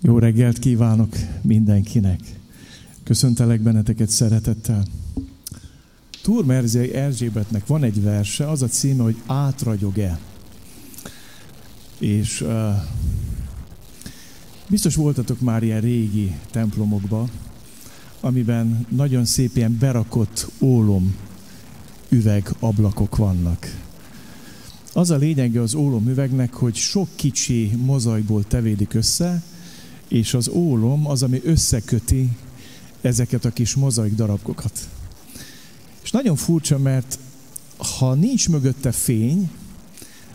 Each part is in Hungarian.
Jó reggelt kívánok mindenkinek. Köszöntelek benneteket szeretettel. Turmerzei Erzsébetnek van egy verse, az a címe, hogy Átragyog-e. És uh, biztos voltatok már ilyen régi templomokba, amiben nagyon szép ilyen berakott ólom üveg ablakok vannak. Az a lényege az ólom üvegnek, hogy sok kicsi mozaikból tevédik össze, és az ólom az, ami összeköti ezeket a kis mozaik darabkokat. És nagyon furcsa, mert ha nincs mögötte fény,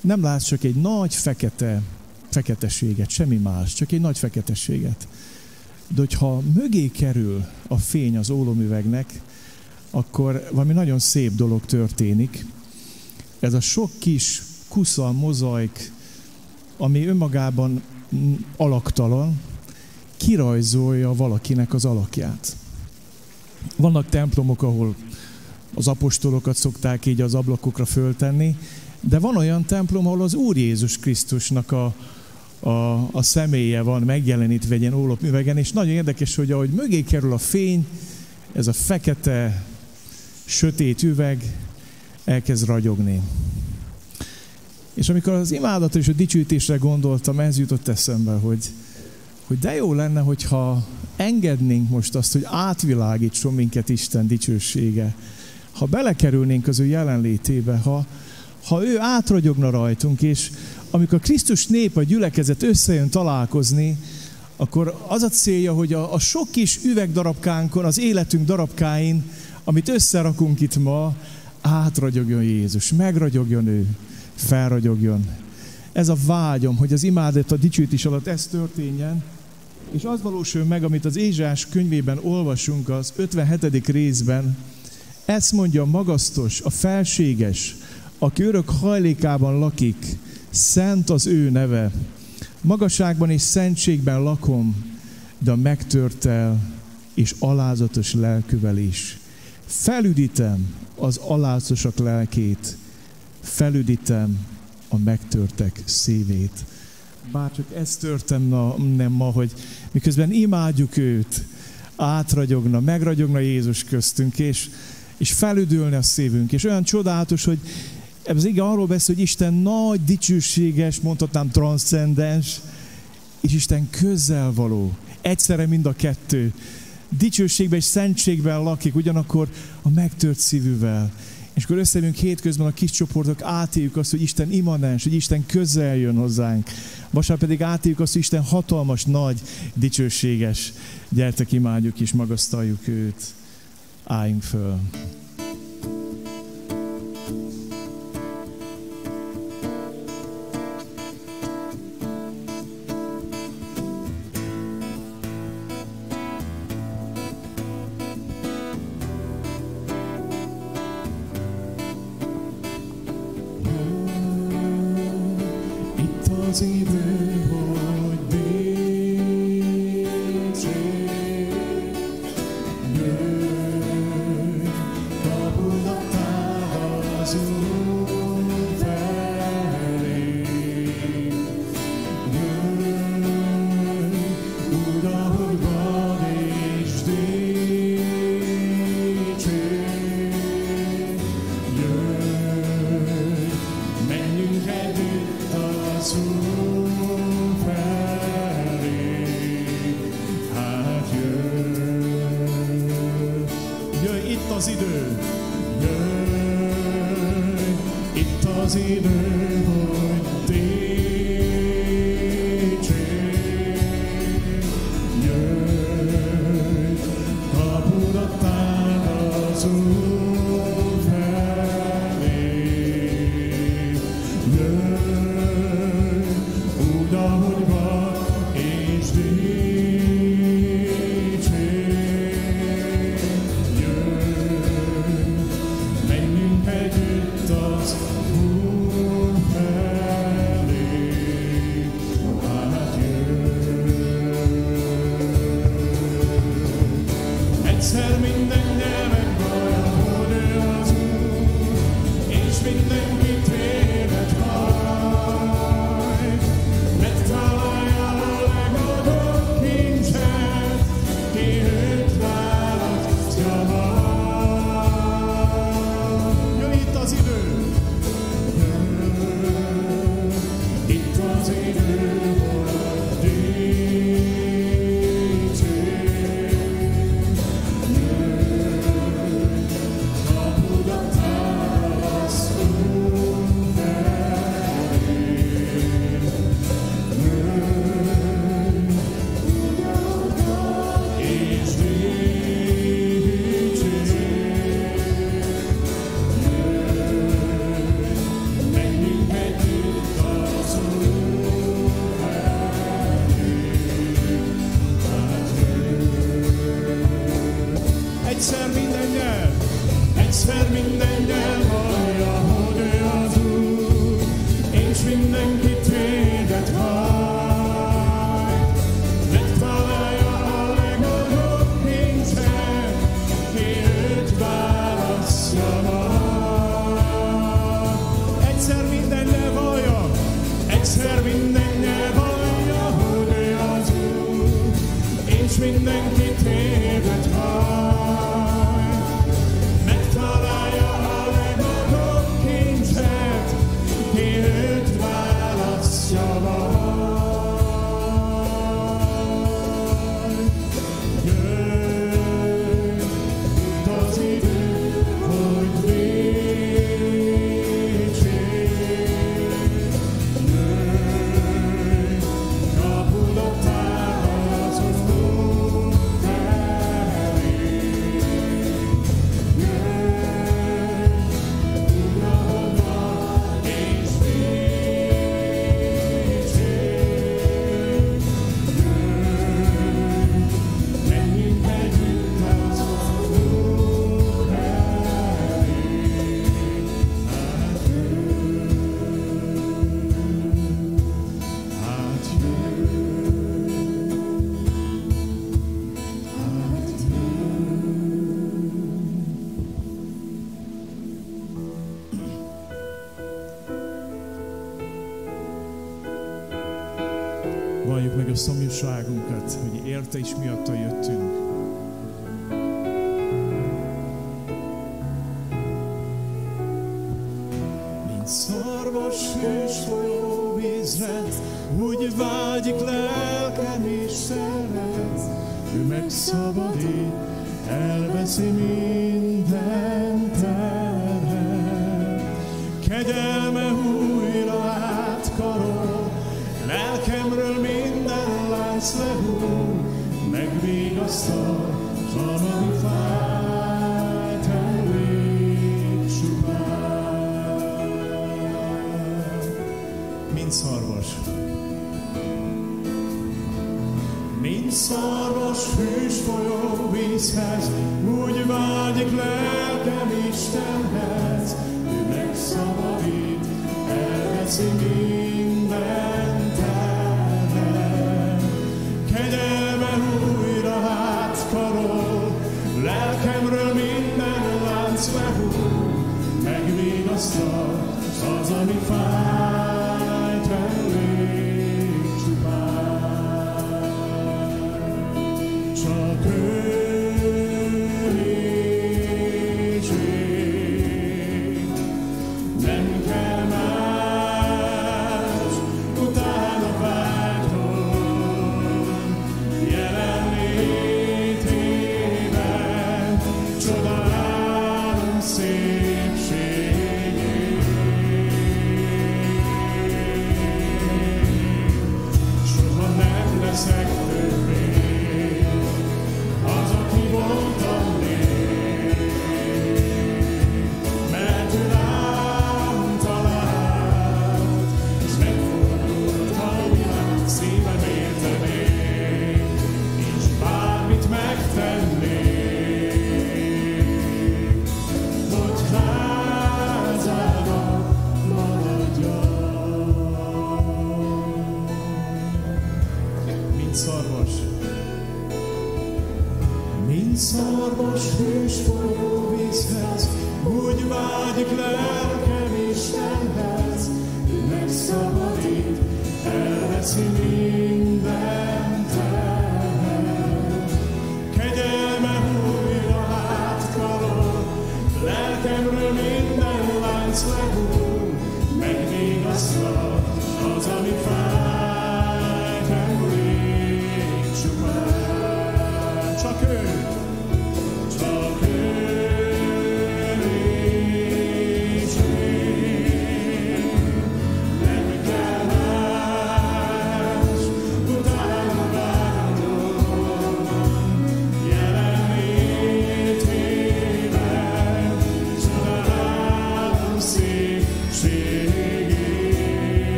nem látsz csak egy nagy fekete, feketeséget, semmi más, csak egy nagy feketeséget. De hogyha mögé kerül a fény az ólomüvegnek, akkor valami nagyon szép dolog történik. Ez a sok kis kusza, mozaik, ami önmagában alaktalan, kirajzolja valakinek az alakját. Vannak templomok, ahol az apostolokat szokták így az ablakokra föltenni, de van olyan templom, ahol az Úr Jézus Krisztusnak a, a, a személye van megjelenítve egy ilyen ólapüvegen, és nagyon érdekes, hogy ahogy mögé kerül a fény, ez a fekete, sötét üveg elkezd ragyogni. És amikor az imádatra és a dicsőítésre gondoltam, ez jutott eszembe, hogy, hogy de jó lenne, hogyha engednénk most azt, hogy átvilágítson minket Isten dicsősége. Ha belekerülnénk az ő jelenlétébe, ha, ha ő átragyogna rajtunk, és amikor Krisztus nép, a gyülekezet összejön találkozni, akkor az a célja, hogy a, a sok kis üvegdarabkánkon, az életünk darabkáin, amit összerakunk itt ma, átragyogjon Jézus, megragyogjon ő, felragyogjon. Ez a vágyom, hogy az imádat a dicsőítés alatt ez történjen, és az valósul meg, amit az Ézsás könyvében olvasunk az 57. részben, ezt mondja a magasztos, a felséges, aki örök hajlékában lakik, szent az ő neve. Magasságban és szentségben lakom, de megtörtel és alázatos lelküvel is. Felüdítem az alázatosak lelkét, felüdítem a megtörtek szívét bár csak ez történ nem ma, hogy miközben imádjuk őt, átragyogna, megragyogna Jézus köztünk, és, és felüdülne a szívünk. És olyan csodálatos, hogy ez ige arról beszél, hogy Isten nagy, dicsőséges, mondhatnám transzcendens, és Isten közel való. Egyszerre mind a kettő. Dicsőségben és szentségben lakik, ugyanakkor a megtört szívűvel. És akkor összejövünk hétközben a kis csoportok, átéljük azt, hogy Isten immanens, hogy Isten közel jön hozzánk. Vasárnap pedig átéljük azt, hogy Isten hatalmas, nagy, dicsőséges. Gyertek, imádjuk és magasztaljuk őt. Álljunk föl. Continue.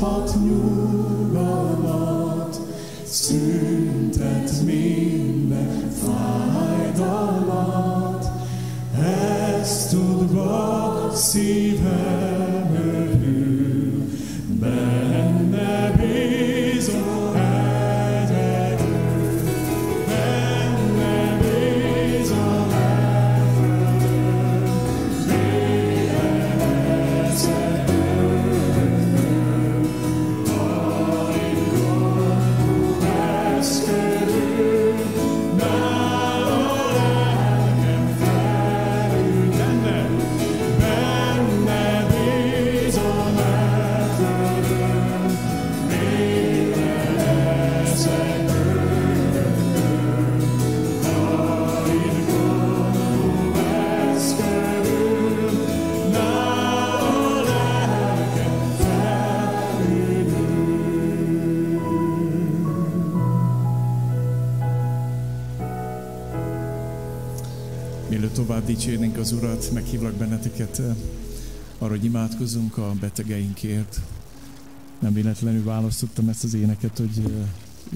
Tovább dicsérnénk az Urat, meghívlak benneteket eh, arra, hogy imádkozzunk a betegeinkért. Nem véletlenül választottam ezt az éneket, hogy eh,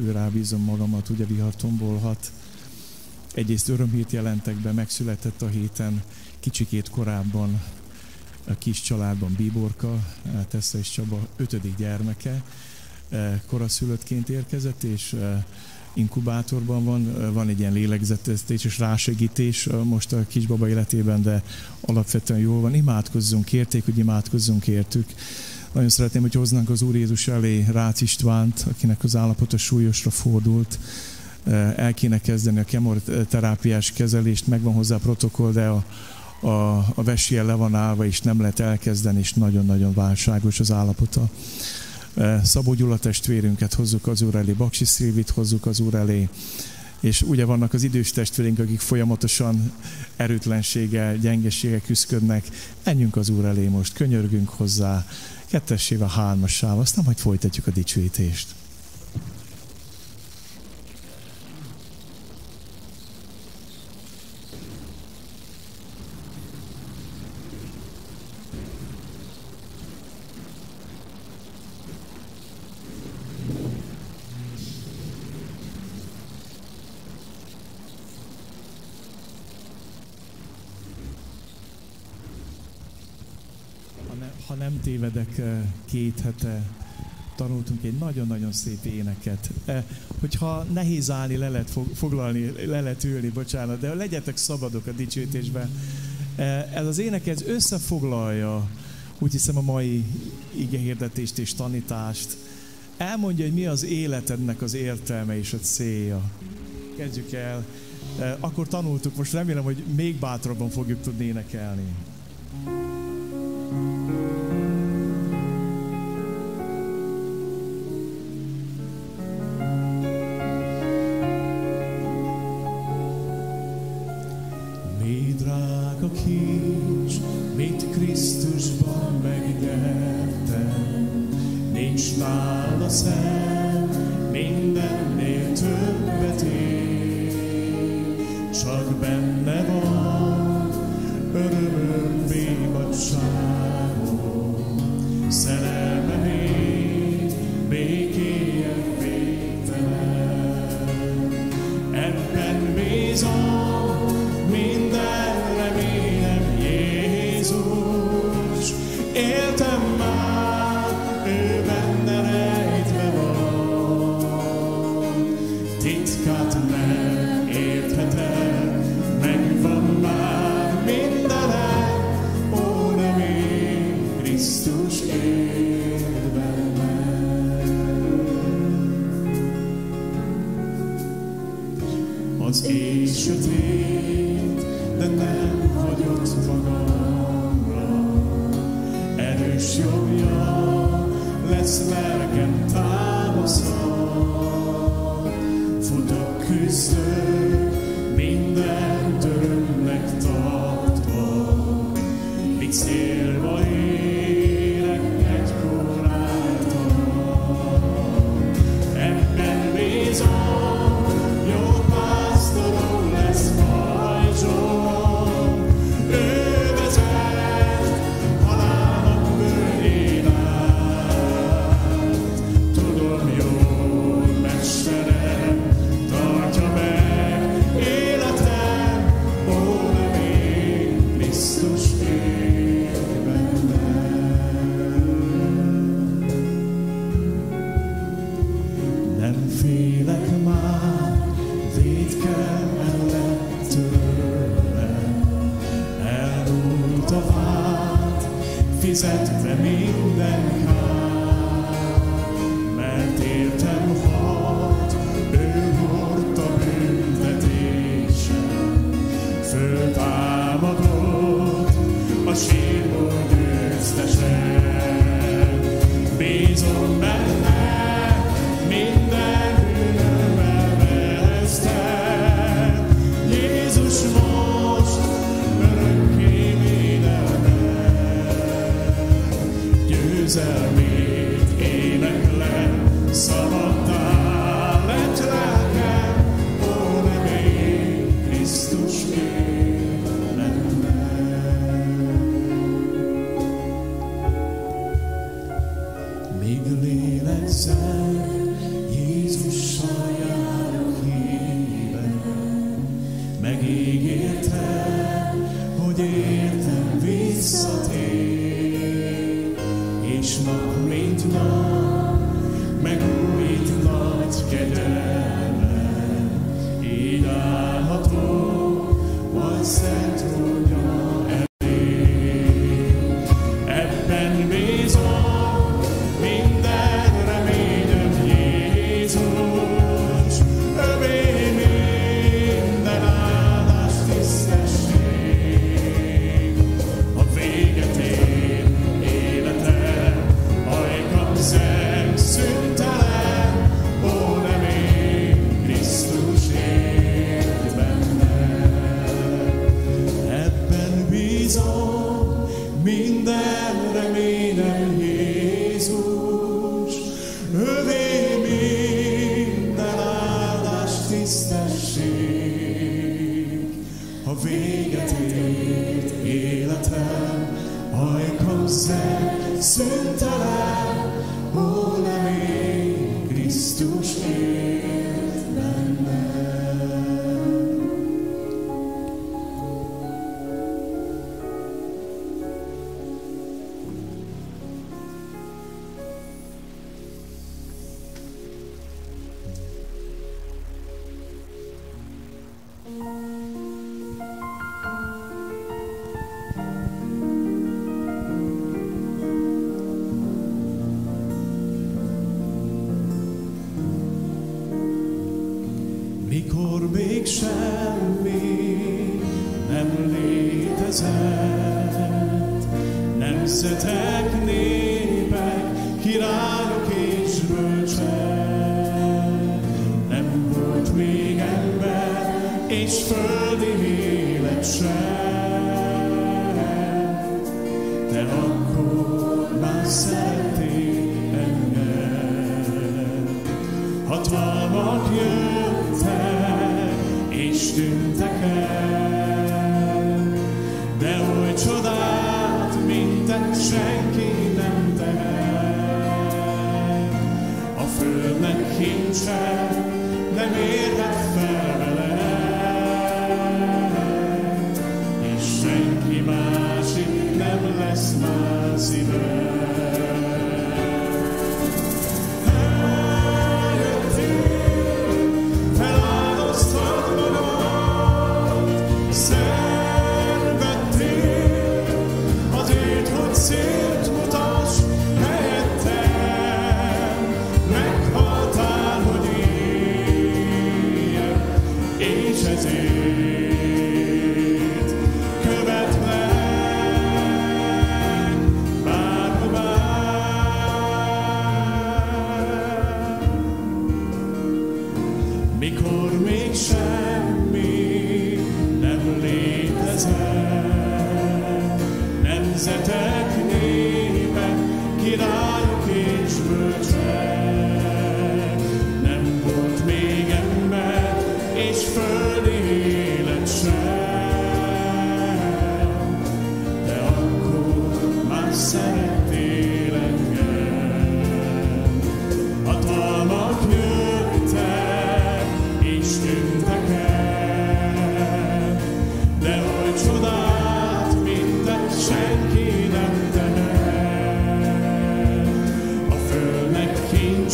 ő rábízom magamat, ugye vihartombolhat. Egyrészt örömhét jelentek be, megszületett a héten kicsikét korábban a kis családban Bíborka, eh, Tessa és Csaba ötödik gyermeke, koraszülöttként érkezett, és inkubátorban van, van egy ilyen lélegzeteztés és rásegítés most a kisbaba életében, de alapvetően jól van. Imádkozzunk, kérték, hogy imádkozzunk értük. Nagyon szeretném, hogy hoznánk az Úr Jézus elé Rácz Istvánt, akinek az állapota súlyosra fordult. El kéne kezdeni a kemoterápiás kezelést, megvan hozzá a protokoll, de a, a, a vesie le van állva, és nem lehet elkezdeni, és nagyon-nagyon válságos az állapota. Szabó Gyula testvérünket hozzuk az Úr elé, Baksi Szilvit hozzuk az Úr elé, és ugye vannak az idős testvéreink, akik folyamatosan erőtlenséggel, gyengeséggel küzdködnek. Menjünk az Úr elé most, könyörgünk hozzá, kettessével, hármassával, aztán majd folytatjuk a dicsőítést. ha nem tévedek, eh, két hete tanultunk egy nagyon-nagyon szép éneket. Eh, hogyha nehéz állni, le lehet foglalni, le lehet ülni, bocsánat, de legyetek szabadok a dicsőítésben. Eh, ez az ének, ez összefoglalja, úgy hiszem a mai igehirdetést és tanítást. elmondja, hogy mi az életednek az értelme és a célja. Kezdjük el. Akkor tanultuk, most remélem, hogy még bátrabban fogjuk tudni énekelni. és Mi drága kincs, mit Krisztusban megnyertem, nincs nála szem, mindennél többet ér, csak benne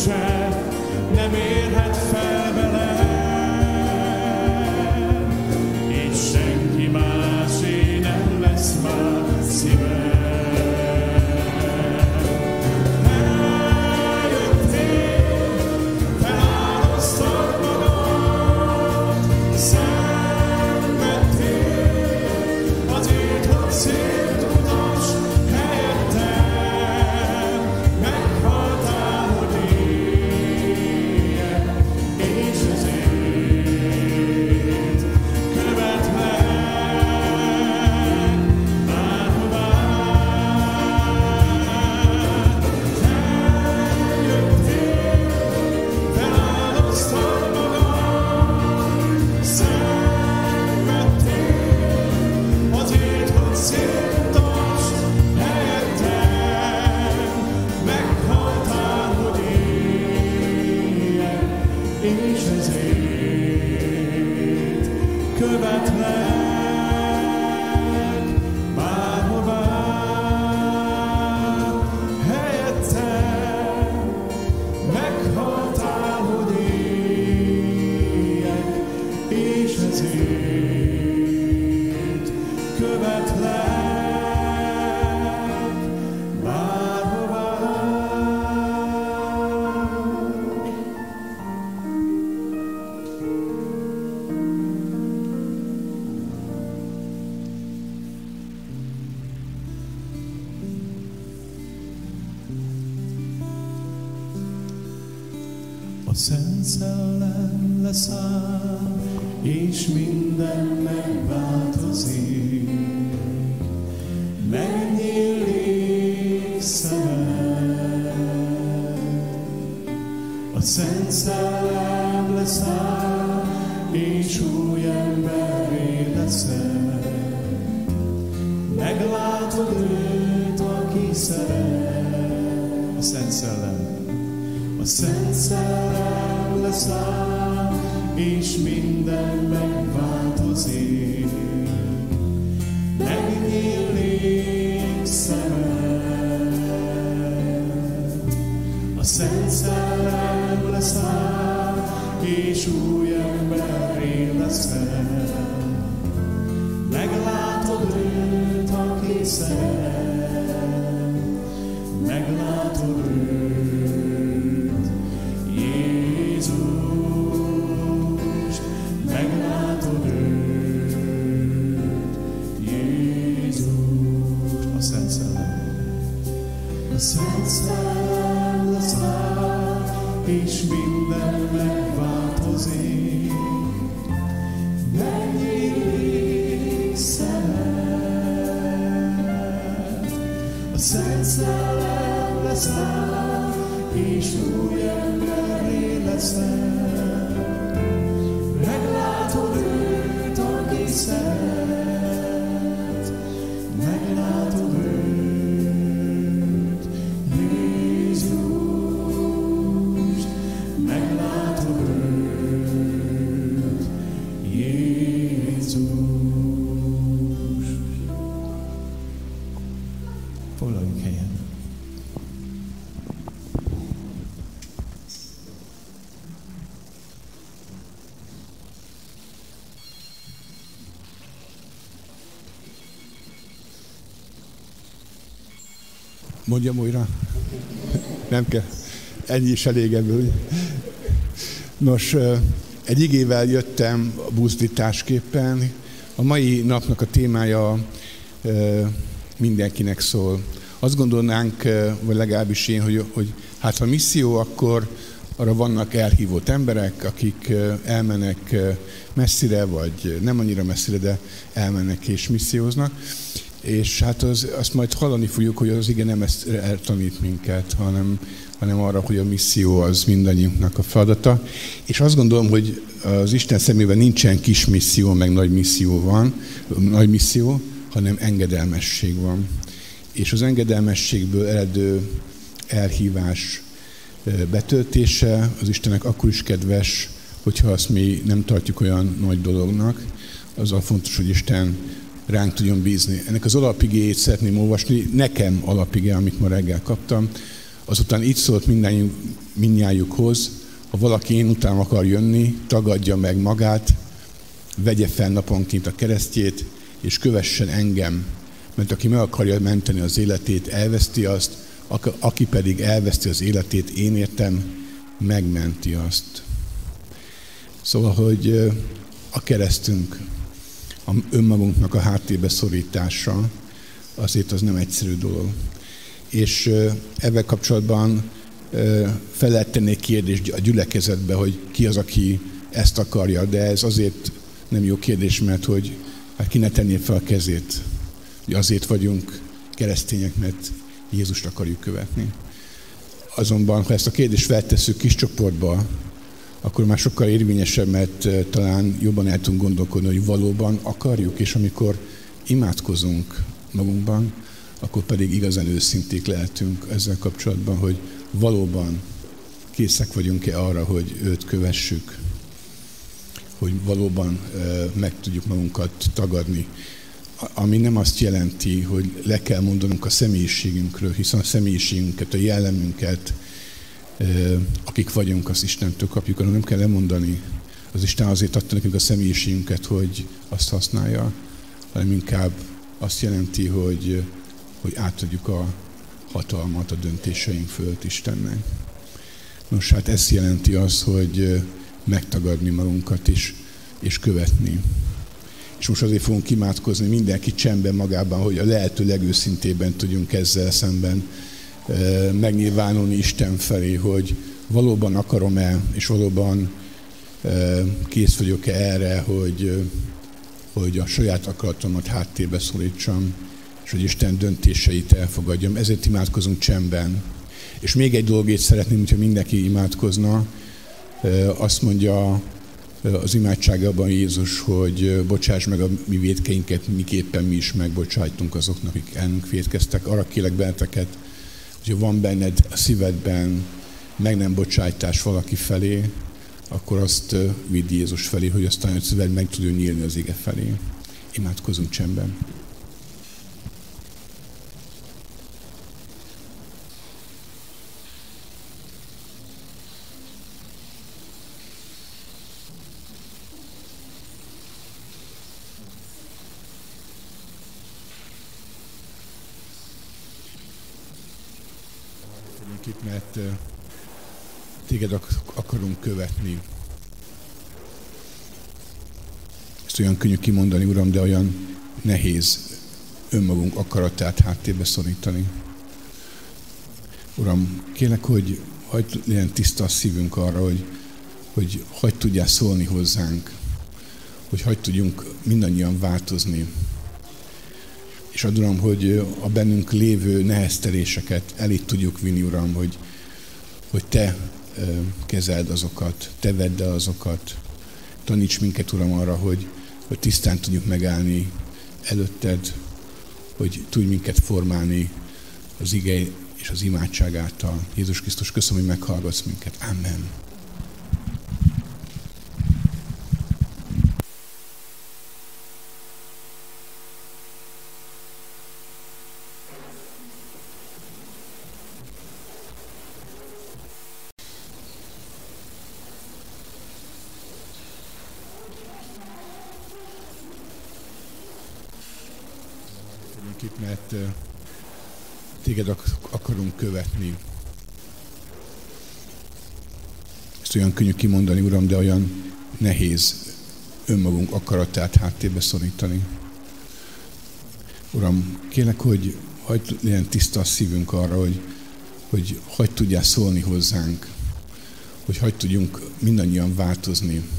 se nem érhet fel vele. Így senki másé nem lesz már. Mondjam újra? Nem kell. Ennyi is elég ebből. Nos, egy igével jöttem buzdításképpen. A mai napnak a témája mindenkinek szól. Azt gondolnánk, vagy legalábbis én, hogy, hogy hát ha misszió, akkor arra vannak elhívott emberek, akik elmennek messzire, vagy nem annyira messzire, de elmennek és misszióznak. És hát az, azt majd hallani fogjuk, hogy az igen nem ezt eltanít minket, hanem, hanem arra, hogy a misszió az mindannyiunknak a feladata. És azt gondolom, hogy az Isten szemében nincsen kis misszió, meg nagy misszió van, nagy misszió, hanem engedelmesség van. És az engedelmességből eredő elhívás betöltése az Istennek akkor is kedves, hogyha azt mi nem tartjuk olyan nagy dolognak. Az a fontos, hogy Isten ránk tudjon bízni. Ennek az alapigéjét szeretném olvasni, nekem alapigé, amit ma reggel kaptam. Azután így szólt mindnyájukhoz, ha valaki én után akar jönni, tagadja meg magát, vegye fel naponként a keresztjét, és kövessen engem, mert aki meg akarja menteni az életét, elveszti azt, aki pedig elveszti az életét, én értem, megmenti azt. Szóval, hogy a keresztünk, a önmagunknak a háttérbe szorítása, azért az nem egyszerű dolog. És ebben kapcsolatban fel lehet tenni egy kérdést a gyülekezetbe, hogy ki az, aki ezt akarja, de ez azért nem jó kérdés, mert hogy hát ki ne tenné fel a kezét. Hogy azért vagyunk keresztények, mert Jézust akarjuk követni. Azonban, ha ezt a kérdést feltesszük kis csoportba, akkor már sokkal érvényesebb, mert talán jobban el tudunk gondolkodni, hogy valóban akarjuk, és amikor imádkozunk magunkban, akkor pedig igazán őszinték lehetünk ezzel kapcsolatban, hogy valóban készek vagyunk-e arra, hogy őt kövessük, hogy valóban meg tudjuk magunkat tagadni. Ami nem azt jelenti, hogy le kell mondanunk a személyiségünkről, hiszen a személyiségünket, a jellemünket, akik vagyunk, az Istentől kapjuk, hanem nem kell lemondani. Az Isten azért adta nekünk a személyiségünket, hogy azt használja, hanem inkább azt jelenti, hogy, hogy átadjuk a hatalmat a döntéseink fölött Istennek. Nos, hát ez jelenti az, hogy megtagadni magunkat is, és követni. És most azért fogunk imádkozni mindenki csendben magában, hogy a lehető legőszintében tudjunk ezzel szemben megnyilvánulni Isten felé, hogy valóban akarom-e, és valóban kész vagyok-e erre, hogy, hogy a saját akaratomat háttérbe szorítsam, és hogy Isten döntéseit elfogadjam. Ezért imádkozunk csendben. És még egy dolgét szeretném, hogyha mindenki imádkozna, azt mondja az imádságában Jézus, hogy bocsáss meg a mi védkeinket, miképpen mi is megbocsájtunk azoknak, akik elnünk védkeztek. Arra kérek benneteket, hogyha van benned a szívedben meg nem bocsájtás valaki felé, akkor azt vidd Jézus felé, hogy aztán a szíved meg tudjon nyílni az ége felé. Imádkozunk csendben. itt, mert téged akarunk követni. Ezt olyan könnyű kimondani, Uram, de olyan nehéz önmagunk akaratát háttérbe szorítani. Uram, kérlek, hogy, hagyd legyen tiszta a szívünk arra, hogy, hogy hagyd tudjál szólni hozzánk, hogy hagyd tudjunk mindannyian változni. És ad, Uram, hogy a bennünk lévő nehezteléseket elé tudjuk vinni, Uram, hogy, hogy Te kezeld azokat, Te vedd el azokat. Taníts minket, Uram, arra, hogy, hogy tisztán tudjuk megállni előtted, hogy tudj minket formálni az igei és az imádság által. Jézus Krisztus, köszönöm, hogy meghallgatsz minket. Amen. Téged akarunk követni. Ezt olyan könnyű kimondani, Uram, de olyan nehéz önmagunk akaratát háttérbe szorítani. Uram, kérlek, hogy hagyd legyen tiszta a szívünk arra, hogy, hogy hagyd tudjál szólni hozzánk, hogy hagyd tudjunk mindannyian változni.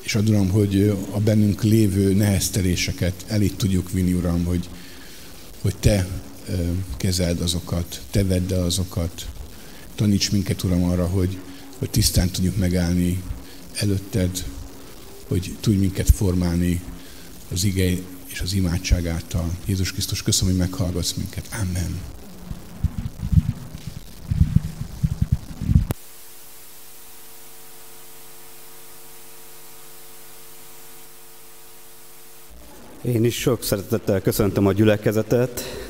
És ad, Uram, hogy a bennünk lévő nehezteléseket elé tudjuk vinni, Uram, hogy, hogy Te kezeld azokat, te vedd el azokat. Taníts minket, Uram, arra, hogy, hogy tisztán tudjuk megállni előtted, hogy tudj minket formálni az igei és az imádság által. Jézus Krisztus, köszönöm, hogy meghallgatsz minket. Amen. Én is sok szeretettel köszöntöm a gyülekezetet,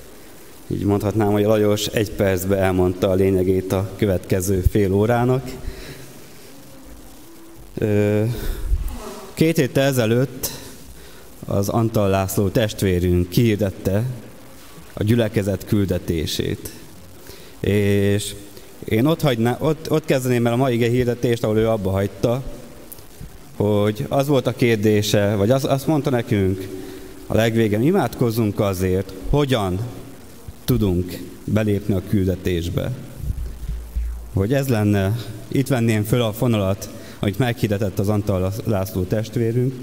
így mondhatnám, hogy Lajos egy percbe elmondta a lényegét a következő fél órának. Két héttel ezelőtt az Antal László testvérünk kihirdette a gyülekezet küldetését. És én ott, hagyná, ott, ott kezdeném el a mai ige hirdetést, ahol ő abba hagyta, hogy az volt a kérdése, vagy az, azt mondta nekünk a legvégen, imádkozzunk azért, hogyan tudunk belépni a küldetésbe. Hogy ez lenne, itt venném föl a fonalat, amit meghirdetett az Antal László testvérünk,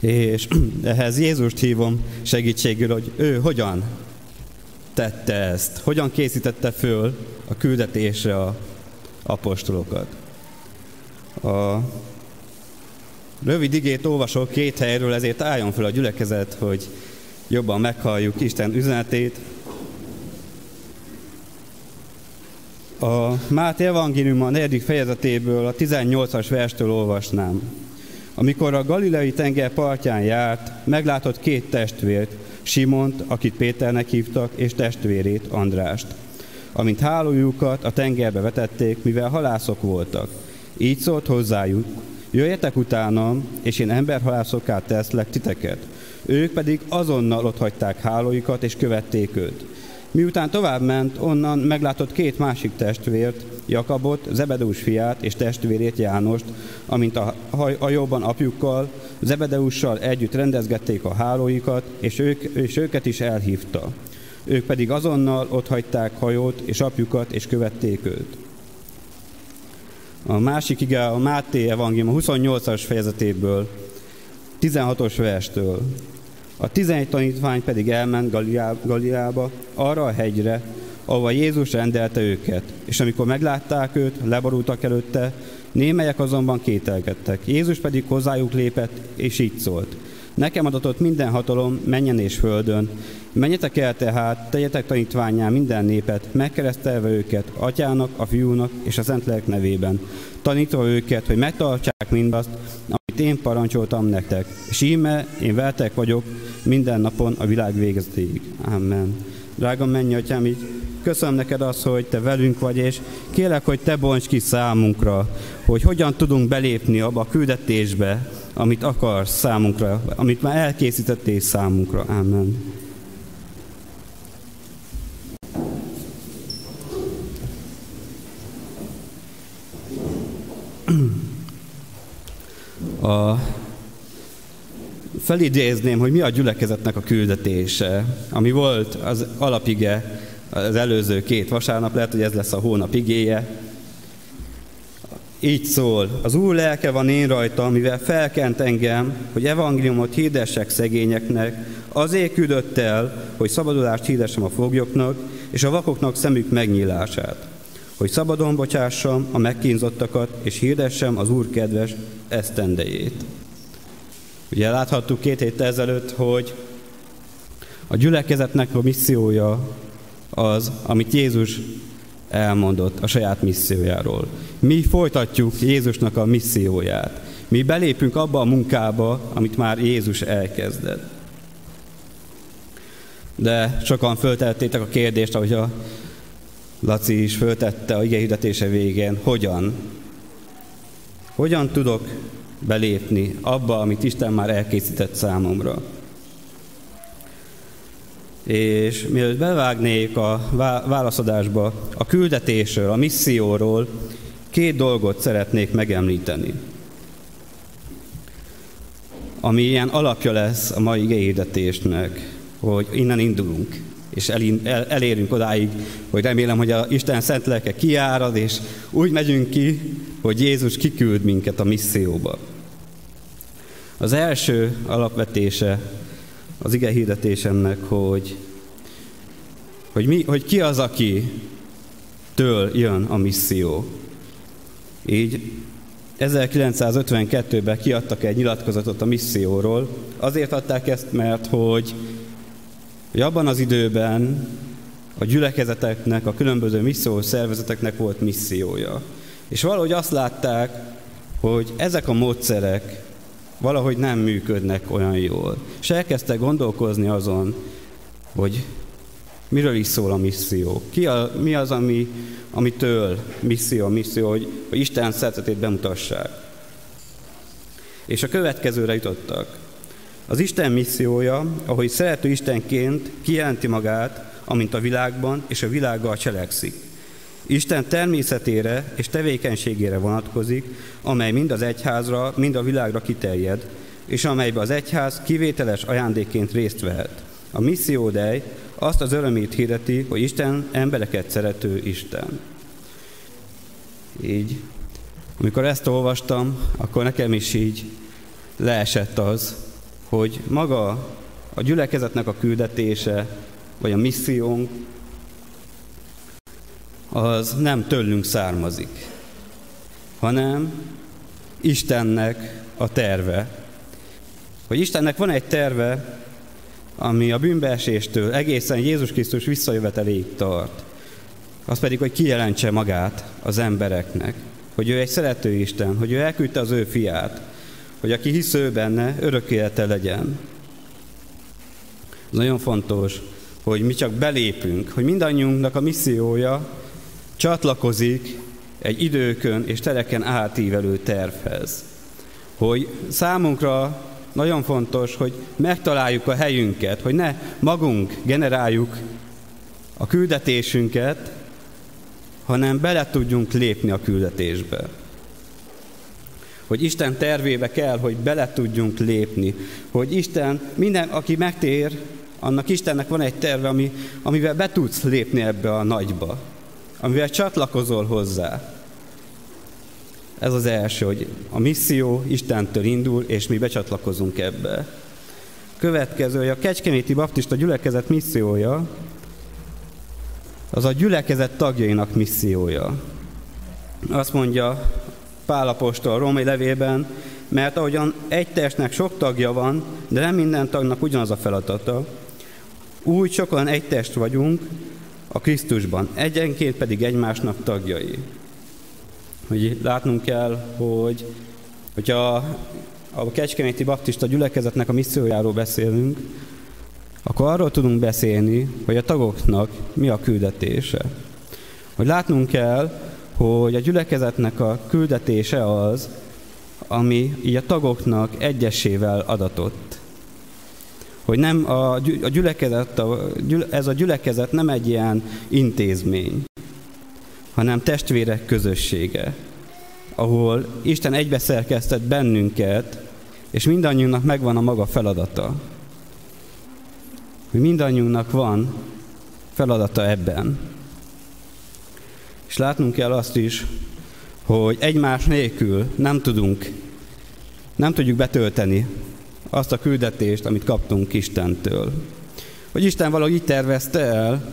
és ehhez Jézust hívom segítségül, hogy ő hogyan tette ezt, hogyan készítette föl a küldetésre a apostolokat. A rövid igét olvasok két helyről, ezért álljon fel a gyülekezet, hogy jobban meghalljuk Isten üzenetét. A Máté Evangélium a 4. fejezetéből, a 18-as verstől olvasnám. Amikor a Galileai tenger partján járt, meglátott két testvért, Simont, akit Péternek hívtak, és testvérét, Andrást. Amint hálójukat a tengerbe vetették, mivel halászok voltak. Így szólt hozzájuk, jöjjetek utánam, és én emberhalászokká teszlek titeket. Ők pedig azonnal ott hagyták hálóikat, és követték őt. Miután tovább ment, onnan meglátott két másik testvért, Jakabot, Zebedeus fiát és testvérét Jánost, amint a hajóban apjukkal, Zebedeussal együtt rendezgették a hálóikat, és, ők, és őket is elhívta. Ők pedig azonnal ott hagyták hajót és apjukat, és követték őt. A másik ige a Máté evangélium a 28-as fejezetéből, 16-os verstől. A 11 tanítvány pedig elment Galiába, arra a hegyre, ahova Jézus rendelte őket. És amikor meglátták őt, leborultak előtte, némelyek azonban kételkedtek. Jézus pedig hozzájuk lépett, és így szólt. Nekem adatott minden hatalom menjen és földön. Menjetek el tehát, tegyetek tanítványá minden népet, megkeresztelve őket, atyának, a fiúnak és a Szentlélek nevében. Tanítva őket, hogy megtartsák mindazt, amit én parancsoltam nektek. És íme, én veltek vagyok minden napon a világ végezetéig. Amen. Drága mennyi atyám, így köszönöm neked azt, hogy te velünk vagy, és kérlek, hogy te bonts ki számunkra, hogy hogyan tudunk belépni abba a küldetésbe, amit akarsz számunkra, amit már elkészítettél számunkra. Amen. A felidézném, hogy mi a gyülekezetnek a küldetése, ami volt az alapige az előző két vasárnap, lehet, hogy ez lesz a hónap igéje. Így szól, az Úr lelke van én rajta, mivel felkent engem, hogy evangéliumot hirdessek szegényeknek, azért küldött el, hogy szabadulást hirdessem a foglyoknak, és a vakoknak szemük megnyílását, hogy szabadon bocsássam a megkínzottakat, és hirdessem az Úr kedves esztendejét. Ugye láthattuk két héttel ezelőtt, hogy a gyülekezetnek a missziója az, amit Jézus elmondott a saját missziójáról. Mi folytatjuk Jézusnak a misszióját. Mi belépünk abba a munkába, amit már Jézus elkezdett. De sokan föltettétek a kérdést, ahogy a Laci is föltette a igehirdetése végén, hogyan? Hogyan tudok belépni abba, amit Isten már elkészített számomra? És mielőtt bevágnék a válaszadásba, a küldetésről, a misszióról két dolgot szeretnék megemlíteni, ami ilyen alapja lesz a mai igényhirdetésnek, hogy innen indulunk, és el, elérünk odáig, hogy remélem, hogy a Isten szent lelke kiárad, és úgy megyünk ki, hogy Jézus kiküld minket a misszióba. Az első alapvetése az ige hirdetésemnek, hogy, hogy, mi, hogy ki az, aki től jön a misszió. Így 1952-ben kiadtak egy nyilatkozatot a misszióról. Azért adták ezt, mert hogy, hogy abban az időben a gyülekezeteknek, a különböző missziós szervezeteknek volt missziója. És valahogy azt látták, hogy ezek a módszerek valahogy nem működnek olyan jól. És elkezdtek gondolkozni azon, hogy miről is szól a misszió. Ki a, mi az, ami, amitől misszió, misszió, hogy, Isten szeretetét bemutassák. És a következőre jutottak. Az Isten missziója, ahogy szerető Istenként kijelenti magát, amint a világban és a világgal cselekszik. Isten természetére és tevékenységére vonatkozik, amely mind az egyházra, mind a világra kiterjed, és amelybe az egyház kivételes ajándékként részt vehet. A missziódej azt az örömét hirdeti, hogy Isten embereket szerető Isten. Így, amikor ezt olvastam, akkor nekem is így leesett az, hogy maga a gyülekezetnek a küldetése, vagy a missziónk az nem tőlünk származik, hanem Istennek a terve. Hogy Istennek van egy terve, ami a bűnbeeséstől egészen Jézus Krisztus visszajöveteléig tart. Az pedig, hogy kijelentse magát az embereknek, hogy ő egy szerető Isten, hogy ő elküldte az ő fiát, hogy aki hisz ő benne, örök élete legyen. Ez nagyon fontos, hogy mi csak belépünk, hogy mindannyiunknak a missziója csatlakozik egy időkön és tereken átívelő tervhez. Hogy számunkra nagyon fontos, hogy megtaláljuk a helyünket, hogy ne magunk generáljuk a küldetésünket, hanem bele tudjunk lépni a küldetésbe. Hogy Isten tervébe kell, hogy bele tudjunk lépni. Hogy Isten, minden, aki megtér, annak Istennek van egy terve, ami, amivel be tudsz lépni ebbe a nagyba amivel csatlakozol hozzá. Ez az első, hogy a misszió Istentől indul, és mi becsatlakozunk ebbe. Következő, hogy a Kecskeméti Baptista gyülekezet missziója, az a gyülekezet tagjainak missziója. Azt mondja Pálapostól a római levében, mert ahogyan egy testnek sok tagja van, de nem minden tagnak ugyanaz a feladata, úgy sokan egy test vagyunk, a Krisztusban, egyenként pedig egymásnak tagjai. Hogy látnunk kell, hogy hogyha a Kecskeméti Baptista gyülekezetnek a missziójáról beszélünk, akkor arról tudunk beszélni, hogy a tagoknak mi a küldetése. Hogy látnunk kell, hogy a gyülekezetnek a küldetése az, ami így a tagoknak egyesével adatott hogy nem a, a gyülekezet, a, ez a gyülekezet nem egy ilyen intézmény, hanem testvérek közössége, ahol Isten egybeszerkesztett bennünket, és mindannyiunknak megvan a maga feladata. Hogy mindannyiunknak van feladata ebben. És látnunk kell azt is, hogy egymás nélkül nem tudunk, nem tudjuk betölteni azt a küldetést, amit kaptunk Istentől. Hogy Isten valahogy így tervezte el,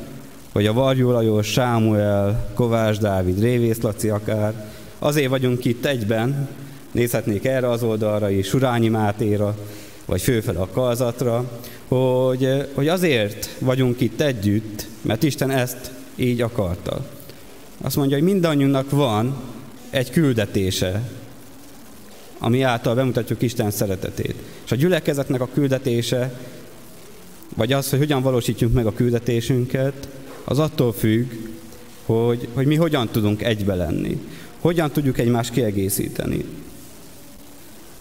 hogy a Varjú Lajos, Sámuel, Kovács Dávid, Révész Laci akár, azért vagyunk itt egyben, nézhetnék erre az oldalra is, Surányi Mátéra, vagy főfel a kalzatra, hogy, hogy azért vagyunk itt együtt, mert Isten ezt így akarta. Azt mondja, hogy mindannyiunknak van egy küldetése, ami által bemutatjuk Isten szeretetét. És a gyülekezetnek a küldetése, vagy az, hogy hogyan valósítjuk meg a küldetésünket, az attól függ, hogy, hogy mi hogyan tudunk egybe lenni. Hogyan tudjuk egymást kiegészíteni.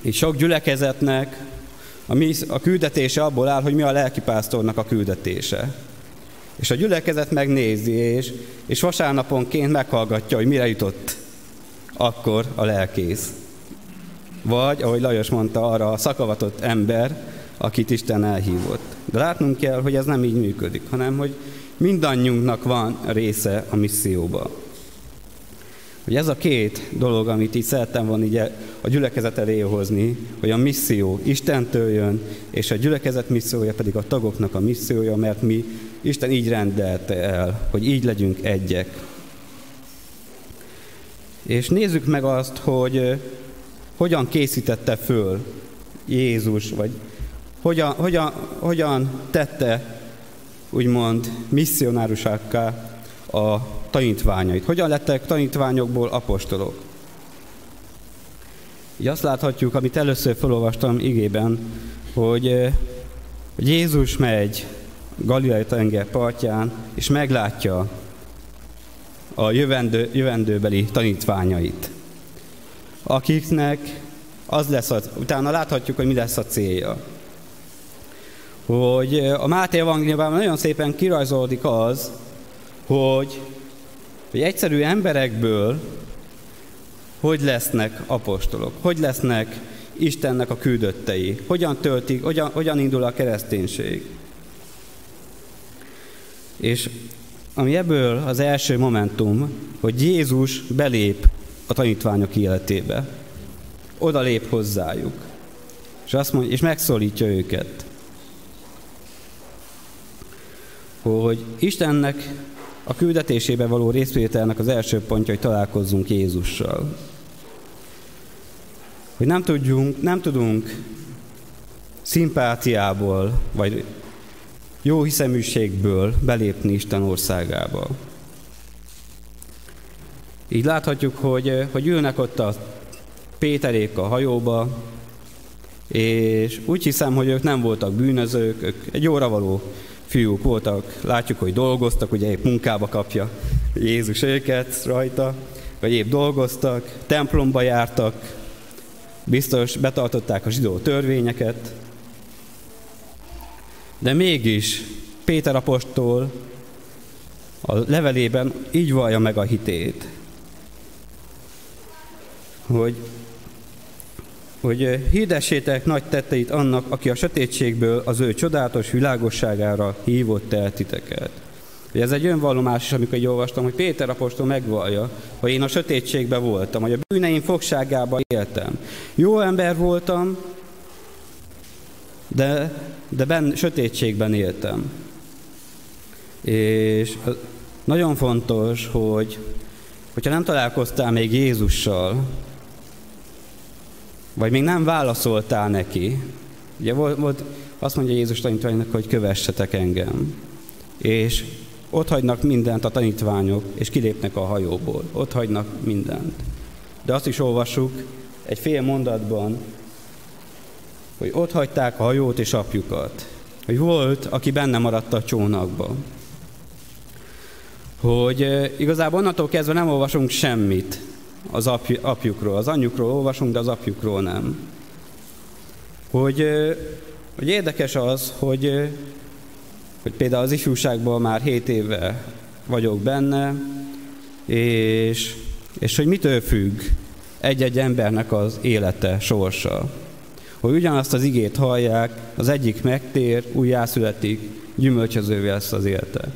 És sok gyülekezetnek a, mi, a küldetése abból áll, hogy mi a lelkipásztornak a küldetése. És a gyülekezet megnézi, és, és vasárnaponként meghallgatja, hogy mire jutott akkor a lelkész. Vagy, ahogy Lajos mondta, arra a szakavatott ember, akit Isten elhívott. De látnunk kell, hogy ez nem így működik, hanem hogy mindannyiunknak van része a misszióba. Hogy ez a két dolog, amit így szerettem volna így a gyülekezet elé hozni, hogy a misszió Istentől jön, és a gyülekezet missziója pedig a tagoknak a missziója, mert mi Isten így rendelte el, hogy így legyünk egyek. És nézzük meg azt, hogy hogyan készítette föl Jézus, vagy hogyan, hogyan, hogyan tette, úgymond, misszionárusákká a tanítványait. Hogyan lettek tanítványokból apostolok. Így azt láthatjuk, amit először felolvastam igében, hogy, hogy Jézus megy Galileai tenger partján, és meglátja a jövendő, jövendőbeli tanítványait, akiknek az lesz, az, utána láthatjuk, hogy mi lesz a célja. Hogy a Máté evangéliumban nagyon szépen kirajzolódik az, hogy, hogy egyszerű emberekből hogy lesznek apostolok, hogy lesznek Istennek a küldöttei, hogyan töltik, hogyan, hogyan indul a kereszténység. És ami ebből az első momentum, hogy Jézus belép a tanítványok életébe. Oda lép hozzájuk. És, azt mondja, és megszólítja őket. Hogy Istennek a küldetésébe való részvételnek az első pontja, hogy találkozzunk Jézussal. Hogy nem, tudjunk, nem tudunk szimpátiából, vagy jó hiszeműségből belépni Isten országába. Így láthatjuk, hogy, hogy ülnek ott a Péterék a hajóba, és úgy hiszem, hogy ők nem voltak bűnözők, ők egy jóra való fiúk voltak. Látjuk, hogy dolgoztak, ugye épp munkába kapja Jézus őket rajta, vagy épp dolgoztak, templomba jártak, biztos betartották a zsidó törvényeket, de mégis Péter apostol a levelében így vallja meg a hitét, hogy, hogy hirdessétek nagy tetteit annak, aki a sötétségből az ő csodálatos világosságára hívott el titeket. Ugye ez egy önvallomás is, amikor így olvastam, hogy Péter apostol megvallja, hogy én a sötétségben voltam, hogy a bűneim fogságában éltem. Jó ember voltam, de, de ben, sötétségben éltem. És nagyon fontos, hogy hogyha nem találkoztál még Jézussal, vagy még nem válaszoltál neki, ugye volt, volt azt mondja Jézus tanítványnak, hogy kövessetek engem. És ott hagynak mindent a tanítványok, és kilépnek a hajóból. Ott hagynak mindent. De azt is olvassuk egy fél mondatban, hogy ott hagyták a hajót és apjukat. Hogy volt, aki benne maradt a csónakba. Hogy igazából onnantól kezdve nem olvasunk semmit az apj, apjukról. Az anyjukról olvasunk, de az apjukról nem. Hogy, hogy érdekes az, hogy, hogy például az ifjúságban már 7 éve vagyok benne, és, és hogy mitől függ egy-egy embernek az élete, sorsa hogy ugyanazt az igét hallják, az egyik megtér, újjászületik, gyümölcsözővé lesz az élete.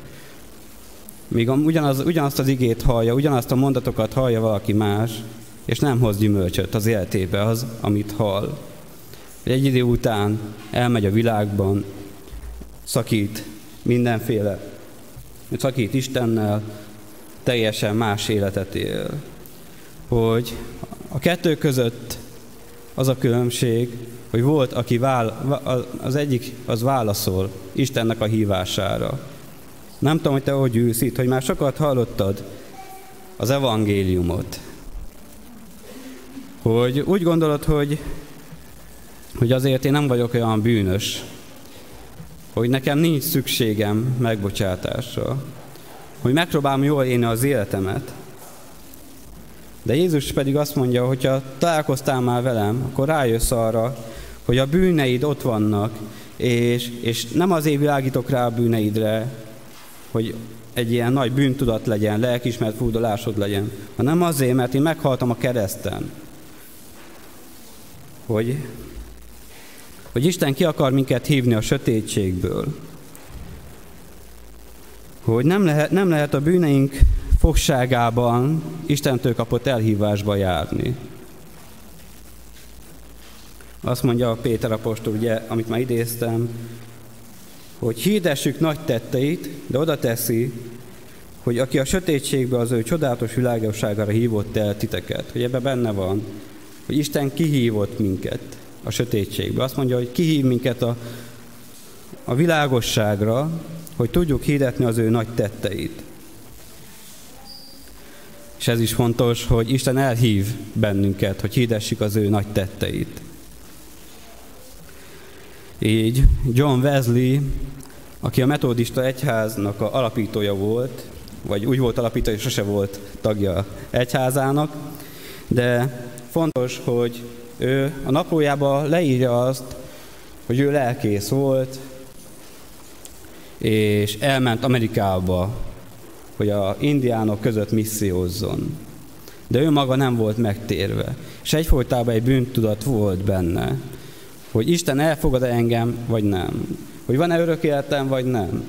Míg ugyanaz, ugyanazt az igét hallja, ugyanazt a mondatokat hallja valaki más, és nem hoz gyümölcsöt az életébe az, amit hall. Egy idő után elmegy a világban, szakít mindenféle, szakít Istennel, teljesen más életet él. Hogy a kettő között az a különbség, hogy volt, aki vál, az egyik az válaszol Istennek a hívására. Nem tudom, hogy te hogy ülsz itt, hogy már sokat hallottad az evangéliumot. Hogy úgy gondolod, hogy, hogy azért én nem vagyok olyan bűnös, hogy nekem nincs szükségem megbocsátásra, hogy megpróbálom jól élni az életemet. De Jézus pedig azt mondja, hogy ha találkoztál már velem, akkor rájössz arra, hogy a bűneid ott vannak, és, és nem azért világítok rá a bűneidre, hogy egy ilyen nagy bűntudat legyen, lelkismert fúdolásod legyen, hanem azért, mert én meghaltam a kereszten. Hogy, hogy Isten ki akar minket hívni a sötétségből. Hogy nem lehet, nem lehet a bűneink fogságában Istentől kapott elhívásba járni. Azt mondja a Péter apostol, ugye, amit már idéztem, hogy hirdessük nagy tetteit, de oda teszi, hogy aki a sötétségbe az ő csodálatos világosságára hívott el titeket, hogy ebbe benne van, hogy Isten kihívott minket a sötétségbe. Azt mondja, hogy kihív minket a, a világosságra, hogy tudjuk hirdetni az ő nagy tetteit. És ez is fontos, hogy Isten elhív bennünket, hogy hirdessük az ő nagy tetteit. Így John Wesley, aki a metodista egyháznak a alapítója volt, vagy úgy volt alapítója, hogy sose volt tagja egyházának, de fontos, hogy ő a naplójába leírja azt, hogy ő lelkész volt, és elment Amerikába, hogy a indiánok között missziózzon. De ő maga nem volt megtérve, és egyfolytában egy bűntudat volt benne hogy Isten elfogad-e engem, vagy nem. Hogy van-e örök életem, vagy nem.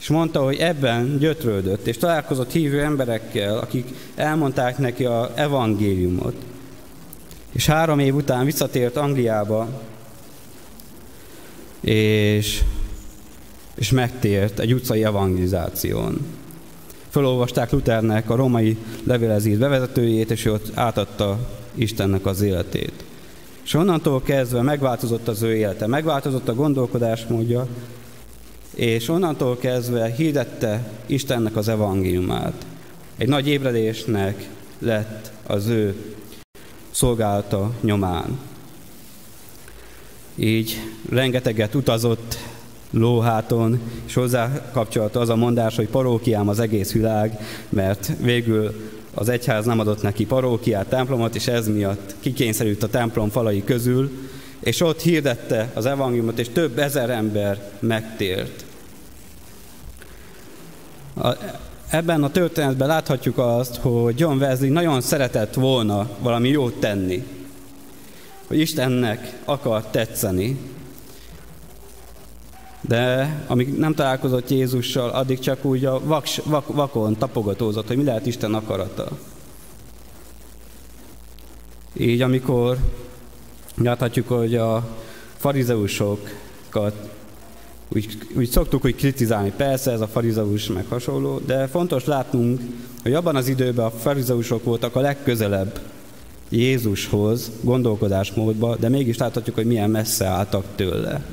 És mondta, hogy ebben gyötrődött, és találkozott hívő emberekkel, akik elmondták neki a evangéliumot. És három év után visszatért Angliába, és, és megtért egy utcai evangelizáción. Felolvasták Luthernek a romai levélezés bevezetőjét, és ott átadta Istennek az életét. És onnantól kezdve megváltozott az ő élete, megváltozott a gondolkodásmódja, és onnantól kezdve hirdette Istennek az evangéliumát. Egy nagy ébredésnek lett az ő szolgálata nyomán. Így rengeteget utazott lóháton, és hozzá kapcsolta az a mondás, hogy parókiám az egész világ, mert végül az egyház nem adott neki parókiát, templomot, és ez miatt kikényszerült a templom falai közül, és ott hirdette az evangéliumot, és több ezer ember megtért. A, ebben a történetben láthatjuk azt, hogy John Wesley nagyon szeretett volna valami jót tenni, hogy Istennek akar tetszeni, de amíg nem találkozott Jézussal, addig csak úgy a vaks, vak, vakon tapogatózott, hogy mi lehet Isten akarata. Így amikor láthatjuk, hogy a farizeusokat úgy, úgy szoktuk hogy kritizálni, persze ez a farizeus meg hasonló, de fontos látnunk, hogy abban az időben a farizeusok voltak a legközelebb Jézushoz gondolkodásmódba, de mégis láthatjuk, hogy milyen messze álltak tőle.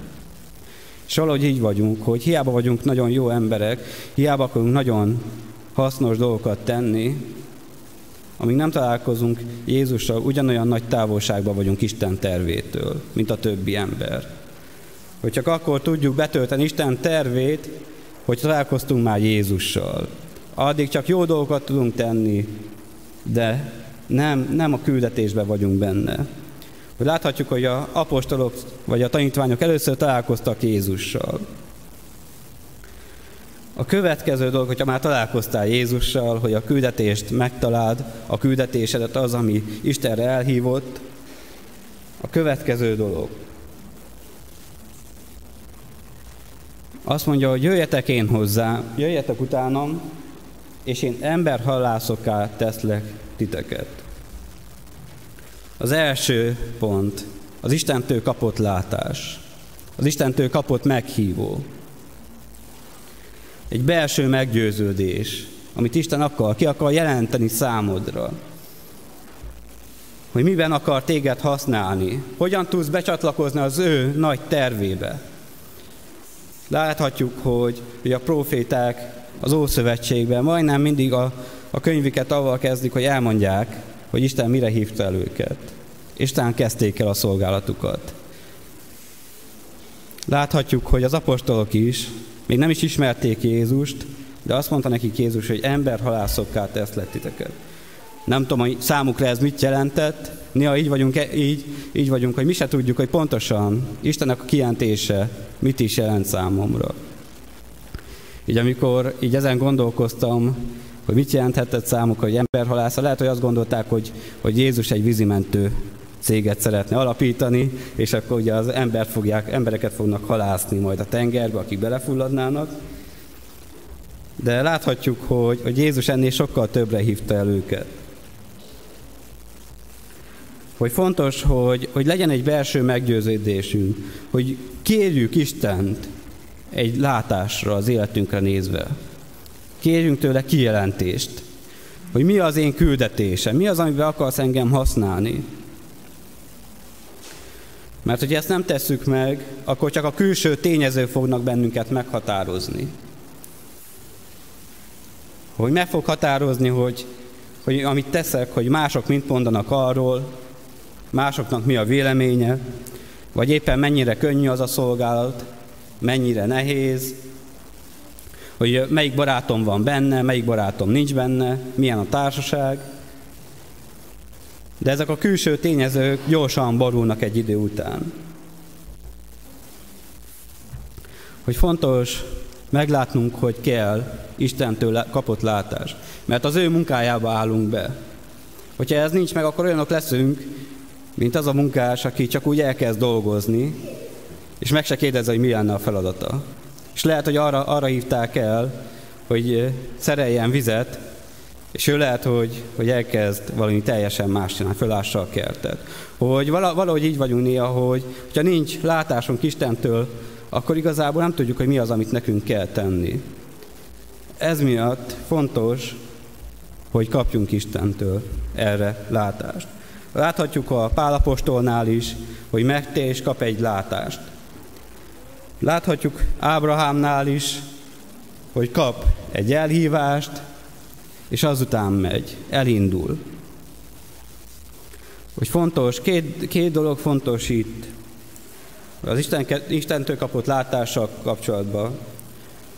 És valahogy így vagyunk, hogy hiába vagyunk nagyon jó emberek, hiába akarunk nagyon hasznos dolgokat tenni, amíg nem találkozunk Jézussal, ugyanolyan nagy távolságban vagyunk Isten tervétől, mint a többi ember. Hogy csak akkor tudjuk betölteni Isten tervét, hogy találkoztunk már Jézussal. Addig csak jó dolgokat tudunk tenni, de nem, nem a küldetésben vagyunk benne hogy láthatjuk, hogy a apostolok vagy a tanítványok először találkoztak Jézussal. A következő dolog, hogyha már találkoztál Jézussal, hogy a küldetést megtaláld, a küldetésedet az, ami Istenre elhívott, a következő dolog. Azt mondja, hogy jöjjetek én hozzá, jöjjetek utánam, és én emberhallászokká teszlek titeket. Az első pont, az Istentől kapott látás. Az Istentől kapott meghívó. Egy belső meggyőződés, amit Isten akar, ki akar jelenteni számodra. Hogy miben akar téged használni, hogyan tudsz becsatlakozni az ő nagy tervébe. Láthatjuk, hogy, hogy a proféták az Ószövetségben majdnem mindig a, a könyviket avval kezdik, hogy elmondják, hogy Isten mire hívta el őket. Isten kezdték el a szolgálatukat. Láthatjuk, hogy az apostolok is még nem is ismerték Jézust, de azt mondta nekik Jézus, hogy ember halászokká teszlek titeket. Nem tudom, hogy számukra ez mit jelentett, néha így vagyunk, így, így vagyunk, hogy mi se tudjuk, hogy pontosan Istennek a kijelentése mit is jelent számomra. Így amikor így ezen gondolkoztam, hogy mit jelenthetett számukra, hogy emberhalásza, lehet, hogy azt gondolták, hogy, hogy Jézus egy vízimentő céget szeretne alapítani, és akkor ugye az embert fogják, embereket fognak halászni majd a tengerbe, akik belefulladnának. De láthatjuk, hogy, hogy Jézus ennél sokkal többre hívta el őket. Hogy fontos, hogy, hogy legyen egy belső meggyőződésünk, hogy kérjük Istent egy látásra az életünkre nézve. Kérjünk tőle kijelentést, hogy mi az én küldetésem, mi az, amiben akarsz engem használni. Mert hogy ezt nem tesszük meg, akkor csak a külső tényezők fognak bennünket meghatározni. Hogy meg fog határozni, hogy, hogy amit teszek, hogy mások mit mondanak arról, másoknak mi a véleménye, vagy éppen mennyire könnyű az a szolgálat, mennyire nehéz, hogy melyik barátom van benne, melyik barátom nincs benne, milyen a társaság. De ezek a külső tényezők gyorsan borulnak egy idő után. Hogy fontos meglátnunk, hogy kell Istentől kapott látás. Mert az ő munkájába állunk be. Hogyha ez nincs meg, akkor olyanok leszünk, mint az a munkás, aki csak úgy elkezd dolgozni, és meg se kérdezi, hogy mi lenne a feladata. És lehet, hogy arra, arra hívták el, hogy szereljen vizet, és ő lehet, hogy, hogy elkezd valami teljesen más csinálni, fölássa a kertet. Hogy valahogy így vagyunk néha, hogy ha nincs látásunk Istentől, akkor igazából nem tudjuk, hogy mi az, amit nekünk kell tenni. Ez miatt fontos, hogy kapjunk Istentől erre látást. Láthatjuk a Pálapostolnál is, hogy megtés kap egy látást. Láthatjuk Ábrahámnál is, hogy kap egy elhívást, és azután megy, elindul. Hogy fontos, két, két dolog fontos itt, az Isten, Istentől kapott látással kapcsolatban,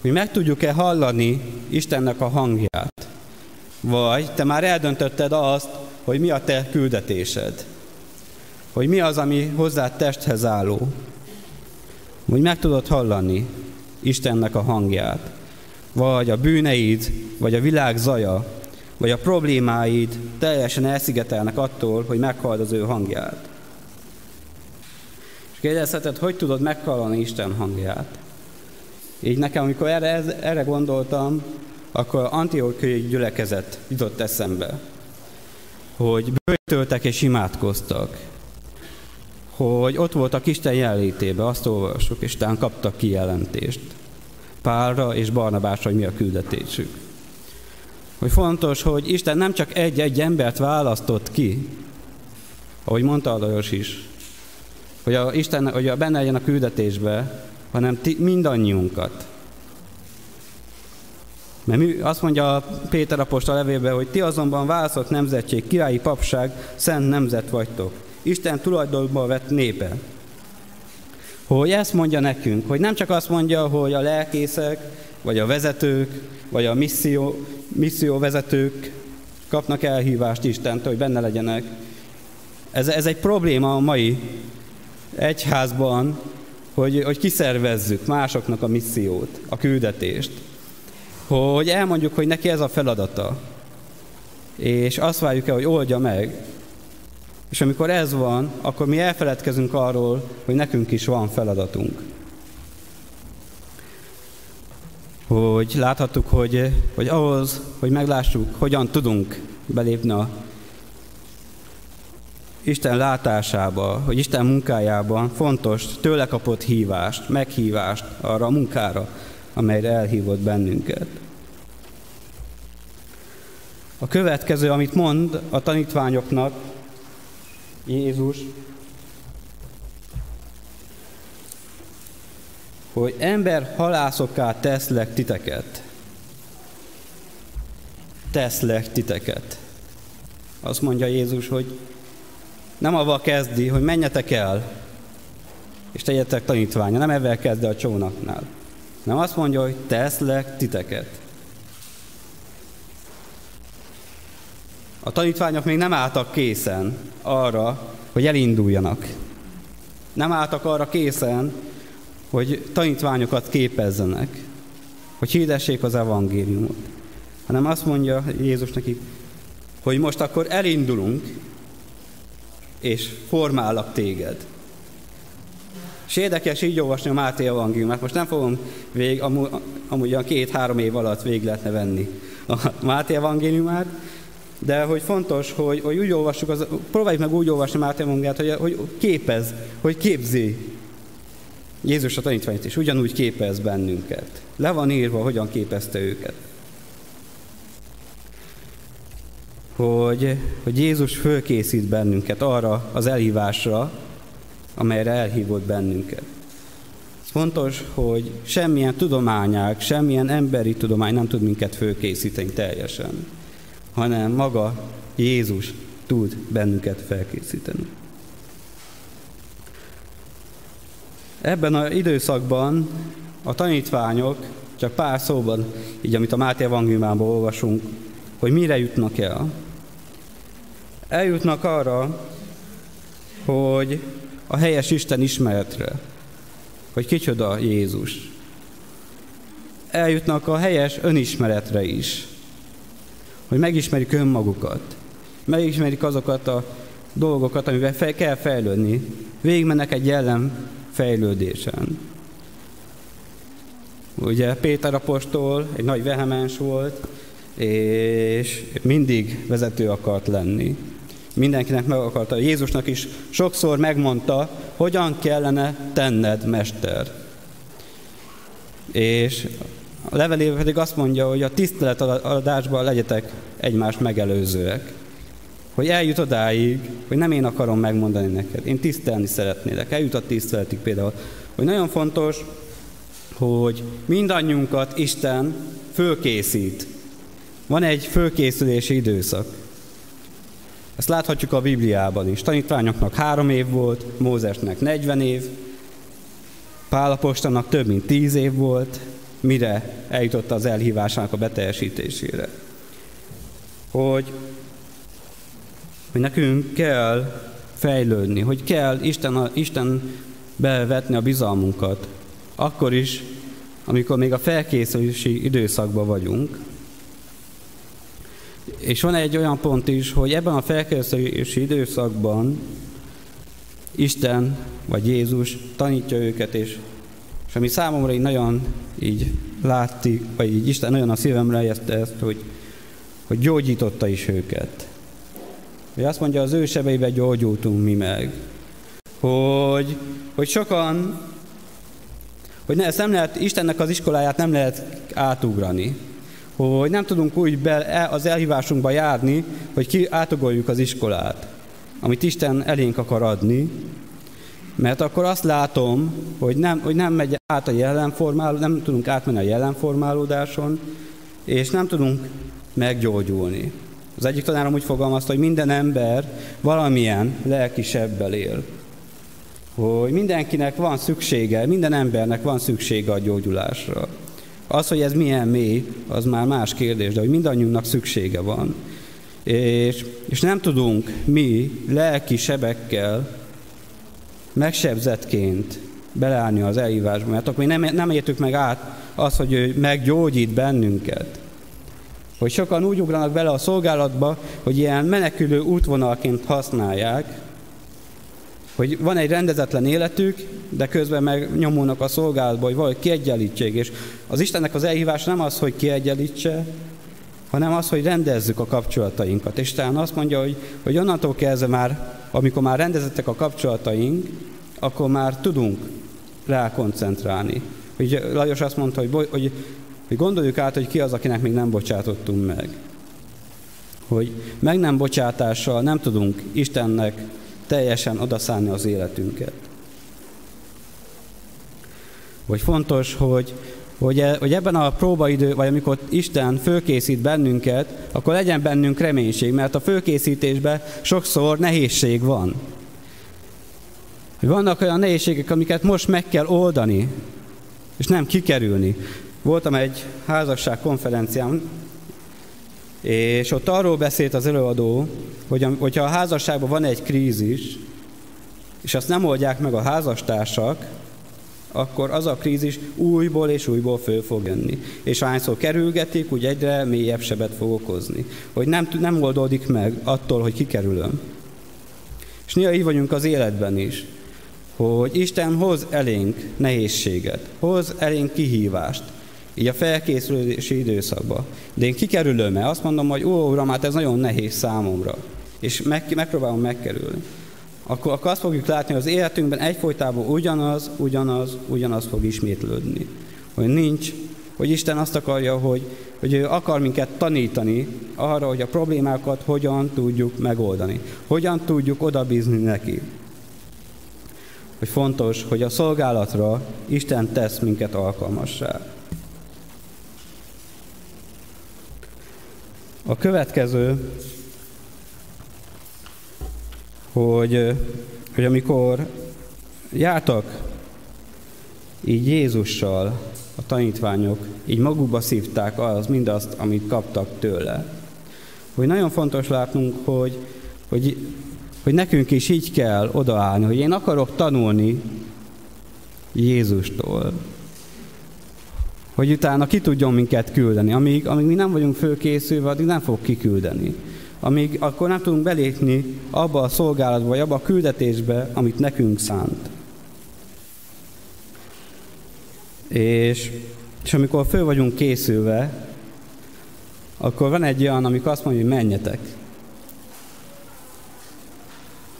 hogy meg tudjuk-e hallani Istennek a hangját, vagy te már eldöntötted azt, hogy mi a te küldetésed, hogy mi az, ami hozzá testhez álló, hogy meg tudod hallani Istennek a hangját, vagy a bűneid, vagy a világ zaja, vagy a problémáid teljesen elszigetelnek attól, hogy meghallod az ő hangját. És kérdezheted, hogy tudod meghallani Isten hangját? Így nekem, amikor erre, erre gondoltam, akkor Antiochiai gyülekezet jutott eszembe, hogy bőtöltek és imádkoztak, hogy ott voltak Isten jelenlétében, azt olvasok, és tán kaptak kijelentést. Pálra és Barnabásra, hogy mi a küldetésük. Hogy fontos, hogy Isten nem csak egy-egy embert választott ki, ahogy mondta a Lajos is, hogy a Isten, hogy a benne legyen a küldetésbe, hanem ti, mindannyiunkat. Mert mi, azt mondja Péter apostol levélben, hogy ti azonban választott nemzetség, királyi papság, szent nemzet vagytok. Isten tulajdonban vett népe. Hogy ezt mondja nekünk, hogy nem csak azt mondja, hogy a lelkészek, vagy a vezetők, vagy a misszió vezetők kapnak elhívást Istentől, hogy benne legyenek. Ez, ez egy probléma a mai egyházban, hogy, hogy kiszervezzük másoknak a missziót, a küldetést. Hogy elmondjuk, hogy neki ez a feladata. És azt várjuk el, hogy oldja meg. És amikor ez van, akkor mi elfeledkezünk arról, hogy nekünk is van feladatunk. hogy láthattuk, hogy, hogy ahhoz, hogy meglássuk, hogyan tudunk belépni a Isten látásába, hogy Isten munkájában fontos tőle kapott hívást, meghívást arra a munkára, amelyre elhívott bennünket. A következő, amit mond a tanítványoknak Jézus, hogy ember halászokká teszlek titeket. Teszlek titeket. Azt mondja Jézus, hogy nem avval kezdi, hogy menjetek el, és tegyetek tanítványa. Nem ebben kezdi a csónaknál. Nem azt mondja, hogy teszlek titeket. A tanítványok még nem álltak készen arra, hogy elinduljanak. Nem álltak arra készen, hogy tanítványokat képezzenek, hogy hirdessék az evangéliumot. Hanem azt mondja Jézus nekik, hogy most akkor elindulunk, és formálok téged. És érdekes így olvasni a Máté evangéliumát. Most nem fogom vég, amúgy, amúgy a két-három év alatt végig lehetne venni a Máté evangéliumát, de hogy fontos, hogy, hogy úgy olvassuk, az, próbáljuk meg úgy olvasni Máté evangéliumát, hogy, hogy képez, hogy képzi Jézus a tanítványt is ugyanúgy képez bennünket. Le van írva, hogyan képezte őket. Hogy, hogy Jézus fölkészít bennünket arra az elhívásra, amelyre elhívott bennünket. Fontos, hogy semmilyen tudományák, semmilyen emberi tudomány nem tud minket fölkészíteni teljesen, hanem maga Jézus tud bennünket felkészíteni. Ebben az időszakban a tanítványok, csak pár szóban, így amit a Máté evangéliumában olvasunk, hogy mire jutnak el. Eljutnak arra, hogy a helyes Isten ismeretre, hogy kicsoda Jézus. Eljutnak a helyes önismeretre is, hogy megismerik önmagukat, megismerik azokat a dolgokat, amivel fel kell fejlődni. Végigmennek egy jellem fejlődésen. Ugye Péter apostol egy nagy vehemens volt, és mindig vezető akart lenni. Mindenkinek meg akarta. Jézusnak is sokszor megmondta, hogyan kellene tenned, mester. És a levelében pedig azt mondja, hogy a tiszteletadásban legyetek egymást megelőzőek hogy eljut odáig, hogy nem én akarom megmondani neked, én tisztelni szeretnélek. Eljut a tiszteletig például, hogy nagyon fontos, hogy mindannyiunkat Isten fölkészít. Van egy fölkészülési időszak. Ezt láthatjuk a Bibliában is. Tanítványoknak három év volt, Mózesnek 40 év, Pálapostanak több mint tíz év volt, mire eljutott az elhívásának a beteljesítésére. Hogy hogy nekünk kell fejlődni, hogy kell Isten, a, Isten bevetni a bizalmunkat. Akkor is, amikor még a felkészülési időszakban vagyunk. És van egy olyan pont is, hogy ebben a felkészülési időszakban Isten vagy Jézus tanítja őket, és, és ami számomra így nagyon így látti, vagy így Isten nagyon a szívemre helyezte ezt, hogy, hogy gyógyította is őket. Hogy azt mondja, az ő sebeibe gyógyultunk mi meg. Hogy, hogy sokan, hogy ne, ezt nem lehet, Istennek az iskoláját nem lehet átugrani. Hogy nem tudunk úgy be, e, az elhívásunkba járni, hogy ki átugoljuk az iskolát, amit Isten elénk akar adni, mert akkor azt látom, hogy nem, hogy nem megy át a jelenformáló, nem tudunk átmenni a jelenformálódáson, és nem tudunk meggyógyulni. Az egyik tanárom úgy fogalmazta, hogy minden ember valamilyen lelkisebbel él. Hogy mindenkinek van szüksége, minden embernek van szüksége a gyógyulásra. Az, hogy ez milyen mély, az már más kérdés, de hogy mindannyiunknak szüksége van. És, és nem tudunk mi lelki sebekkel megsebzettként beleállni az elhívásba, mert akkor mi nem, nem értük meg át azt, hogy ő meggyógyít bennünket hogy sokan úgy ugranak bele a szolgálatba, hogy ilyen menekülő útvonalként használják, hogy van egy rendezetlen életük, de közben meg nyomulnak a szolgálatba, hogy valahogy kiegyenlítsék. És az Istennek az elhívás nem az, hogy kiegyenlítse, hanem az, hogy rendezzük a kapcsolatainkat. És talán azt mondja, hogy, hogy onnantól kezdve már, amikor már rendezettek a kapcsolataink, akkor már tudunk rá koncentrálni. Hogy Lajos azt mondta, hogy, hogy, hogy gondoljuk át, hogy ki az, akinek még nem bocsátottunk meg. Hogy meg nem bocsátással nem tudunk Istennek teljesen odaszánni az életünket. Hogy fontos, hogy, hogy, hogy ebben a próbaidő, vagy amikor Isten fölkészít bennünket, akkor legyen bennünk reménység, mert a fölkészítésben sokszor nehézség van. Vannak olyan nehézségek, amiket most meg kell oldani, és nem kikerülni. Voltam egy házasság konferencián, és ott arról beszélt az előadó, hogy hogyha a házasságban van egy krízis, és azt nem oldják meg a házastársak, akkor az a krízis újból és újból föl fog jönni. És hányszor kerülgetik, úgy egyre mélyebb sebet fog okozni. Hogy nem, nem oldódik meg attól, hogy kikerülöm. És néha így vagyunk az életben is, hogy Isten hoz elénk nehézséget, hoz elénk kihívást, így a felkészülési időszakban. De én kikerülöm mert azt mondom, hogy ó, uram, hát ez nagyon nehéz számomra, és meg, megpróbálom megkerülni. Akkor, akkor azt fogjuk látni, hogy az életünkben egyfolytában ugyanaz, ugyanaz, ugyanaz fog ismétlődni. Hogy nincs, hogy Isten azt akarja, hogy, hogy ő akar minket tanítani arra, hogy a problémákat hogyan tudjuk megoldani. Hogyan tudjuk odabízni neki. Hogy fontos, hogy a szolgálatra Isten tesz minket alkalmassá. A következő, hogy, hogy amikor jártak így Jézussal a tanítványok, így magukba szívták az mindazt, amit kaptak tőle. Hogy nagyon fontos látnunk, hogy, hogy, hogy nekünk is így kell odaállni, hogy én akarok tanulni Jézustól hogy utána ki tudjon minket küldeni. Amíg, amíg mi nem vagyunk fölkészülve, addig nem fog kiküldeni. Amíg akkor nem tudunk belépni abba a szolgálatba, vagy abba a küldetésbe, amit nekünk szánt. És, és amikor föl vagyunk készülve, akkor van egy olyan, amikor azt mondja, hogy menjetek.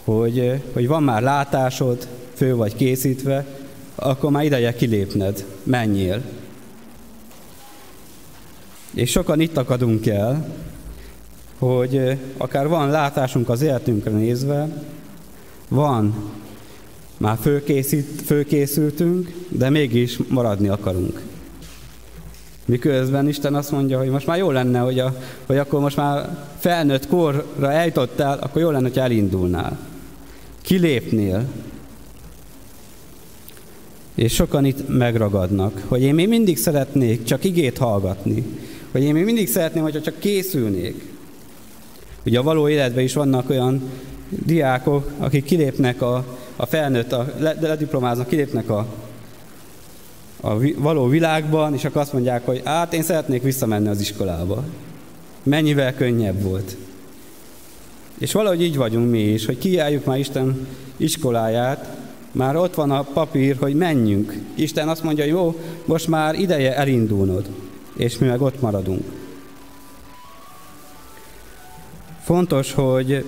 Hogy, hogy van már látásod, fő vagy készítve, akkor már ideje kilépned, menjél. És sokan itt akadunk el, hogy akár van látásunk az életünkre nézve, van, már fölkészít, fölkészültünk, de mégis maradni akarunk. Miközben Isten azt mondja, hogy most már jó lenne, hogy, a, hogy akkor most már felnőtt korra eljutottál, akkor jó lenne, hogy elindulnál. Kilépnél. És sokan itt megragadnak, hogy én még mindig szeretnék csak igét hallgatni. Hogy én még mindig szeretném, hogyha csak készülnék. Ugye a való életben is vannak olyan diákok, akik kilépnek a, a felnőtt, a, lediplomáznak, kilépnek a, a való világban, és akkor azt mondják, hogy hát én szeretnék visszamenni az iskolába. Mennyivel könnyebb volt. És valahogy így vagyunk mi is, hogy kiálljuk már Isten iskoláját, már ott van a papír, hogy menjünk. Isten azt mondja, jó, most már ideje elindulnod és mi meg ott maradunk. Fontos, hogy,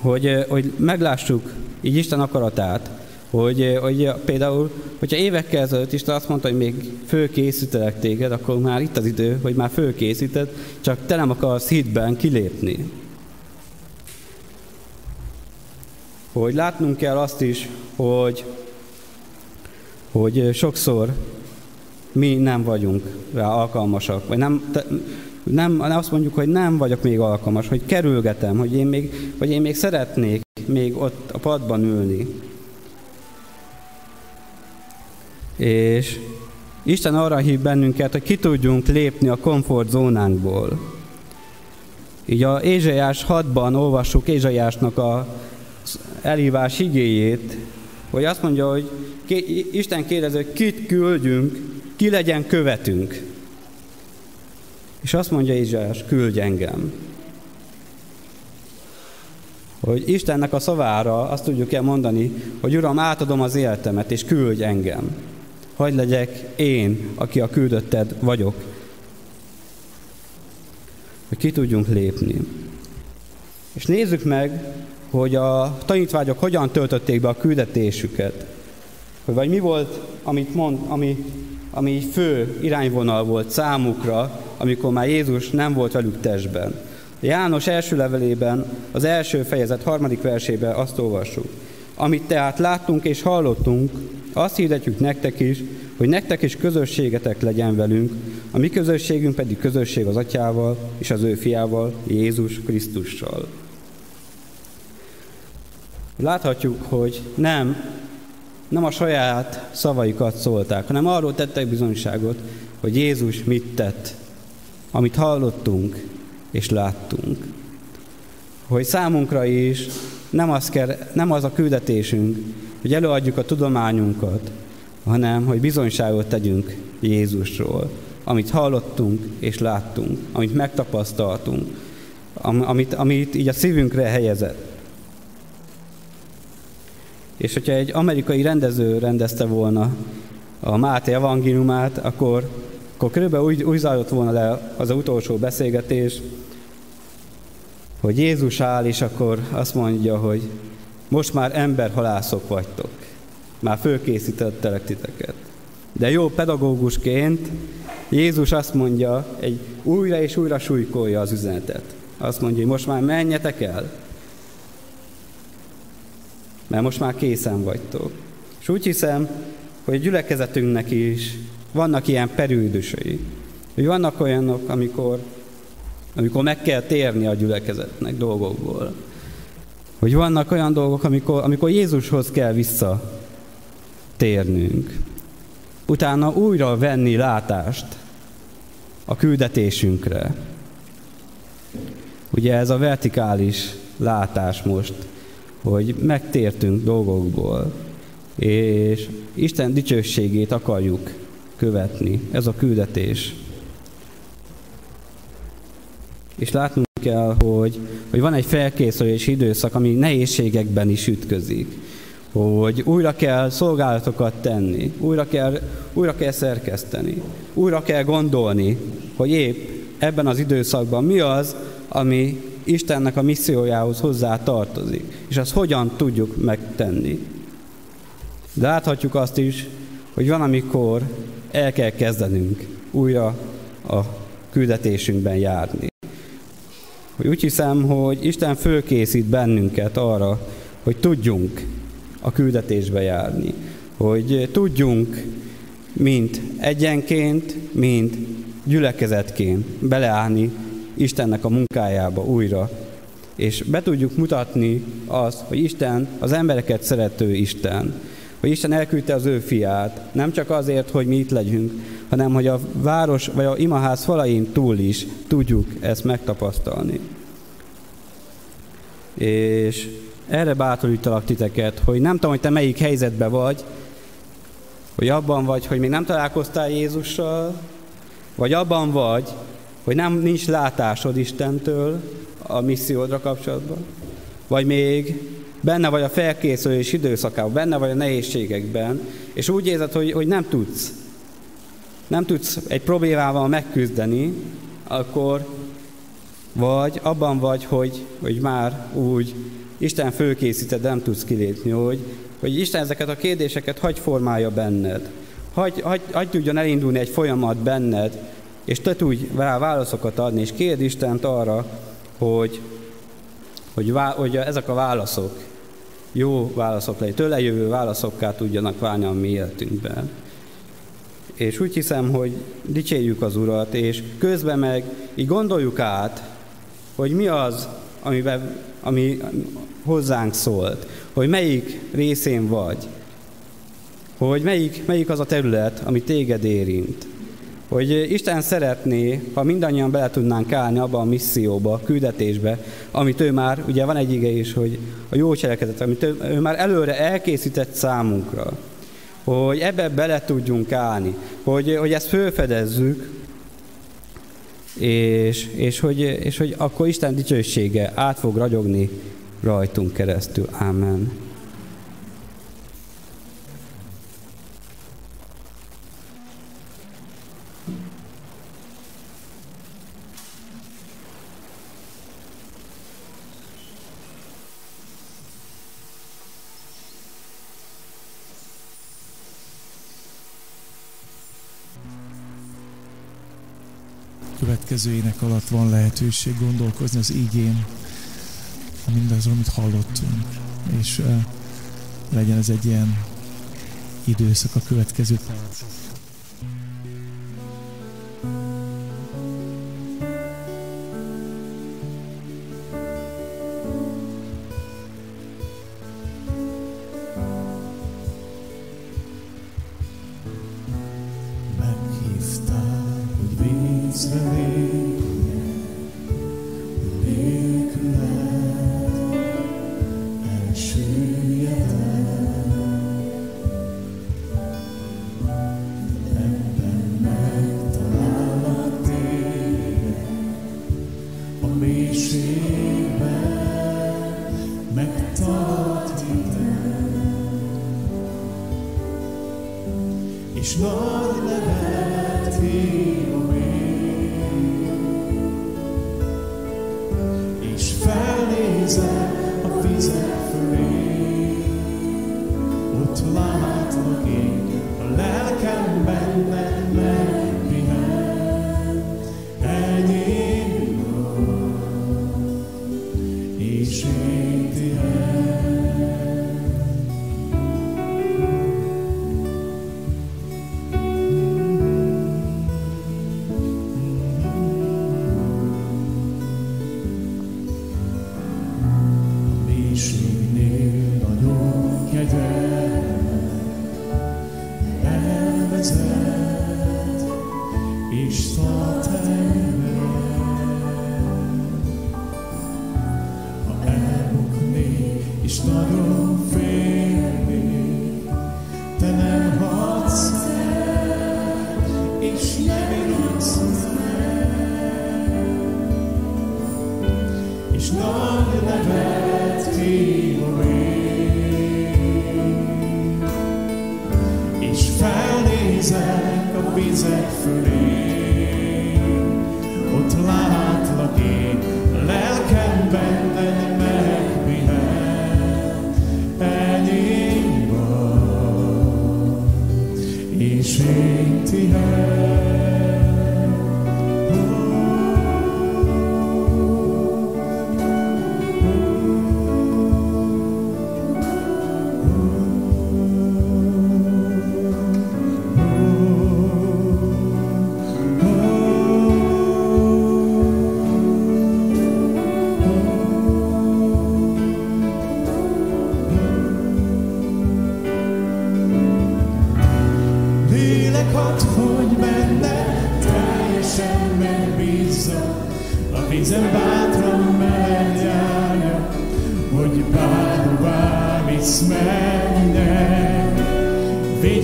hogy, hogy meglássuk így Isten akaratát, hogy, hogy például, hogyha évekkel ezelőtt Isten azt mondta, hogy még fölkészítelek téged, akkor már itt az idő, hogy már fölkészíted, csak te nem akarsz hitben kilépni. Hogy látnunk kell azt is, hogy, hogy sokszor mi nem vagyunk rá alkalmasak, vagy nem, te, nem, azt mondjuk, hogy nem vagyok még alkalmas, hogy kerülgetem, hogy én még, hogy én még szeretnék még ott a padban ülni. És Isten arra hív bennünket, hogy ki tudjunk lépni a komfortzónánkból. Így a Ézsaiás 6-ban olvassuk Ézsaiásnak a elhívás igéjét, hogy azt mondja, hogy Isten kérdezi, hogy kit küldjünk ki legyen követünk. És azt mondja Izsás, küldj engem. Hogy Istennek a szavára azt tudjuk el mondani, hogy Uram, átadom az életemet, és küldj engem. Hagy legyek én, aki a küldötted vagyok. Hogy ki tudjunk lépni. És nézzük meg, hogy a tanítványok hogyan töltötték be a küldetésüket. Vagy mi volt, amit mond, ami, ami fő irányvonal volt számukra, amikor már Jézus nem volt velük testben. János első levelében, az első fejezet harmadik versében azt olvassuk. Amit tehát láttunk és hallottunk, azt hirdetjük nektek is, hogy nektek is közösségetek legyen velünk, a mi közösségünk pedig közösség az Atyával és az ő fiával, Jézus Krisztussal. Láthatjuk, hogy nem, nem a saját szavaikat szólták, hanem arról tettek bizonyságot, hogy Jézus mit tett, amit hallottunk és láttunk. Hogy számunkra is nem az, kell, nem az a küldetésünk, hogy előadjuk a tudományunkat, hanem hogy bizonyságot tegyünk Jézusról, amit hallottunk és láttunk, amit megtapasztaltunk, amit, amit így a szívünkre helyezett. És hogyha egy amerikai rendező rendezte volna a Máté evangéliumát, akkor, akkor körülbelül úgy, úgy zajlott volna le az utolsó beszélgetés, hogy Jézus áll, és akkor azt mondja, hogy most már emberhalászok vagytok. Már fölkészítettelek titeket. De jó pedagógusként Jézus azt mondja, egy újra és újra súlykolja az üzenetet. Azt mondja, hogy most már menjetek el, mert most már készen vagytok. És úgy hiszem, hogy a gyülekezetünknek is vannak ilyen perődösei. Hogy vannak olyanok, amikor, amikor meg kell térni a gyülekezetnek dolgokból. Hogy vannak olyan dolgok, amikor, amikor Jézushoz kell vissza térnünk. Utána újra venni látást a küldetésünkre. Ugye ez a vertikális látás most hogy megtértünk dolgokból, és Isten dicsőségét akarjuk követni. Ez a küldetés. És látnunk kell, hogy, hogy van egy felkészülési időszak, ami nehézségekben is ütközik. Hogy újra kell szolgálatokat tenni, újra kell, újra kell szerkeszteni, újra kell gondolni, hogy épp ebben az időszakban mi az, ami Istennek a missziójához hozzá tartozik, és azt hogyan tudjuk megtenni. De láthatjuk azt is, hogy van, amikor el kell kezdenünk újra a küldetésünkben járni. Hogy úgy hiszem, hogy Isten fölkészít bennünket arra, hogy tudjunk a küldetésbe járni. Hogy tudjunk mint egyenként, mint gyülekezetként beleállni Istennek a munkájába újra, és be tudjuk mutatni azt, hogy Isten az embereket szerető Isten, hogy Isten elküldte az ő fiát, nem csak azért, hogy mi itt legyünk, hanem hogy a város vagy a imaház falain túl is tudjuk ezt megtapasztalni. És erre bátorítalak titeket, hogy nem tudom, hogy te melyik helyzetben vagy, hogy abban vagy, hogy még nem találkoztál Jézussal, vagy abban vagy, hogy nem nincs látásod Istentől a missziódra kapcsolatban, vagy még benne vagy a felkészülés időszakában, benne vagy a nehézségekben, és úgy érzed, hogy, hogy nem tudsz, nem tudsz egy problémával megküzdeni, akkor vagy abban vagy, hogy, hogy már úgy Isten fölkészíted, nem tudsz kilépni, hogy, hogy Isten ezeket a kérdéseket hagy formálja benned. Hagy, hagy, hagy tudjon elindulni egy folyamat benned, és te tudj rá válaszokat adni, és kérd Istent arra, hogy, hogy, vá, hogy ezek a válaszok jó válaszok legyenek, tőle jövő válaszokká tudjanak válni a mi életünkben. És úgy hiszem, hogy dicsérjük az Urat, és közben meg így gondoljuk át, hogy mi az, amiben, ami hozzánk szólt, hogy melyik részén vagy, hogy melyik, melyik az a terület, ami téged érint. Hogy Isten szeretné, ha mindannyian bele tudnánk állni abba a misszióba, a küldetésbe, amit ő már, ugye van egy ige is, hogy a jó cselekedet, amit ő, ő már előre elkészített számunkra, hogy ebbe bele tudjunk állni, hogy, hogy ezt fölfedezzük, és, és, hogy, és hogy akkor Isten dicsősége át fog ragyogni rajtunk keresztül. Amen. Következő ének alatt van lehetőség gondolkozni az igén, mindazról, amit hallottunk, és uh, legyen ez egy ilyen időszak a következő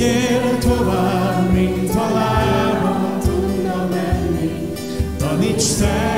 Vigyél tovább, mint a lábam tudna menni, taníts szem.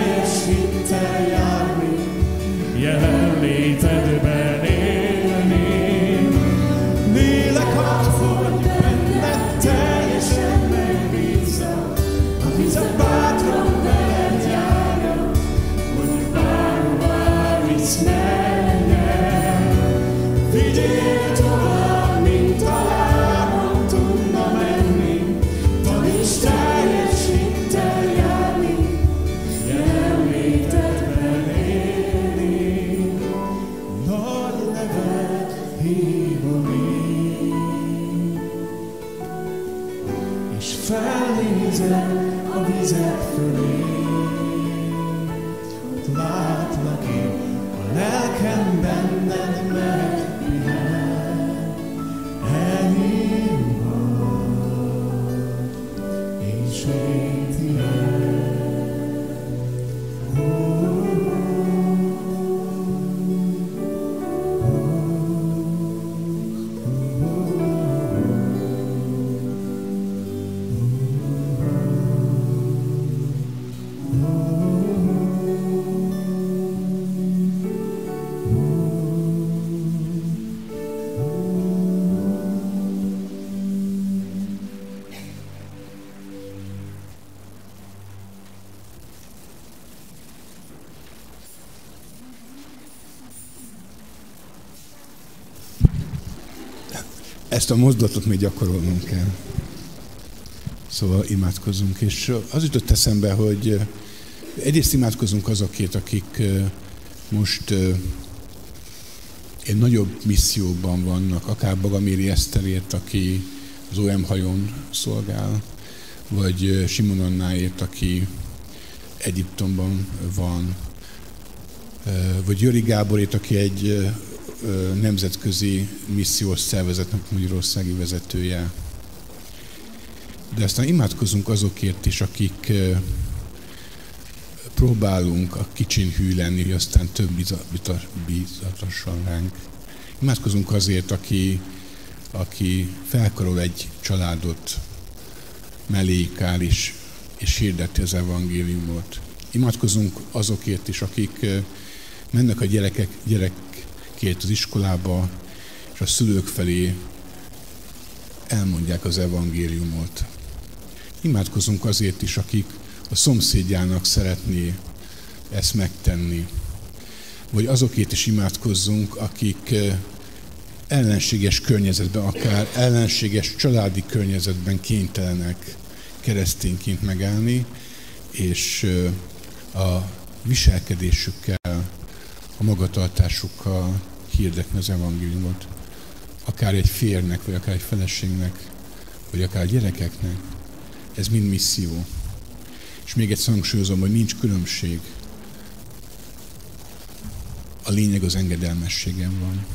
Ezt a mozdulatot még gyakorolnunk kell. Szóval imádkozunk, és az jutott eszembe, hogy egyrészt imádkozunk azokért, akik most egy nagyobb misszióban vannak, akár Bagaméri Eszterért, aki az OM hajón szolgál, vagy Simon Annáért, aki Egyiptomban van, vagy Jöri Gáborét, aki egy nemzetközi missziós szervezetnek Magyarországi vezetője. De aztán imádkozunk azokért is, akik próbálunk a kicsin hű lenni, hogy aztán több bízatasson ránk. Imádkozunk azért, aki, aki felkarol egy családot, mellékál is, és hirdeti az evangéliumot. Imádkozunk azokért is, akik mennek a gyerekek, gyerekként az iskolába, és a szülők felé elmondják az evangéliumot. Imádkozunk azért is, akik a szomszédjának szeretné ezt megtenni. Vagy azokért is imádkozzunk, akik ellenséges környezetben, akár ellenséges családi környezetben kénytelenek keresztényként megállni, és a viselkedésükkel, magatartásukkal hirdetni az evangéliumot. Akár egy férnek, vagy akár egy feleségnek, vagy akár gyerekeknek. Ez mind misszió. És még egyszer hangsúlyozom, hogy nincs különbség. A lényeg az engedelmességem van.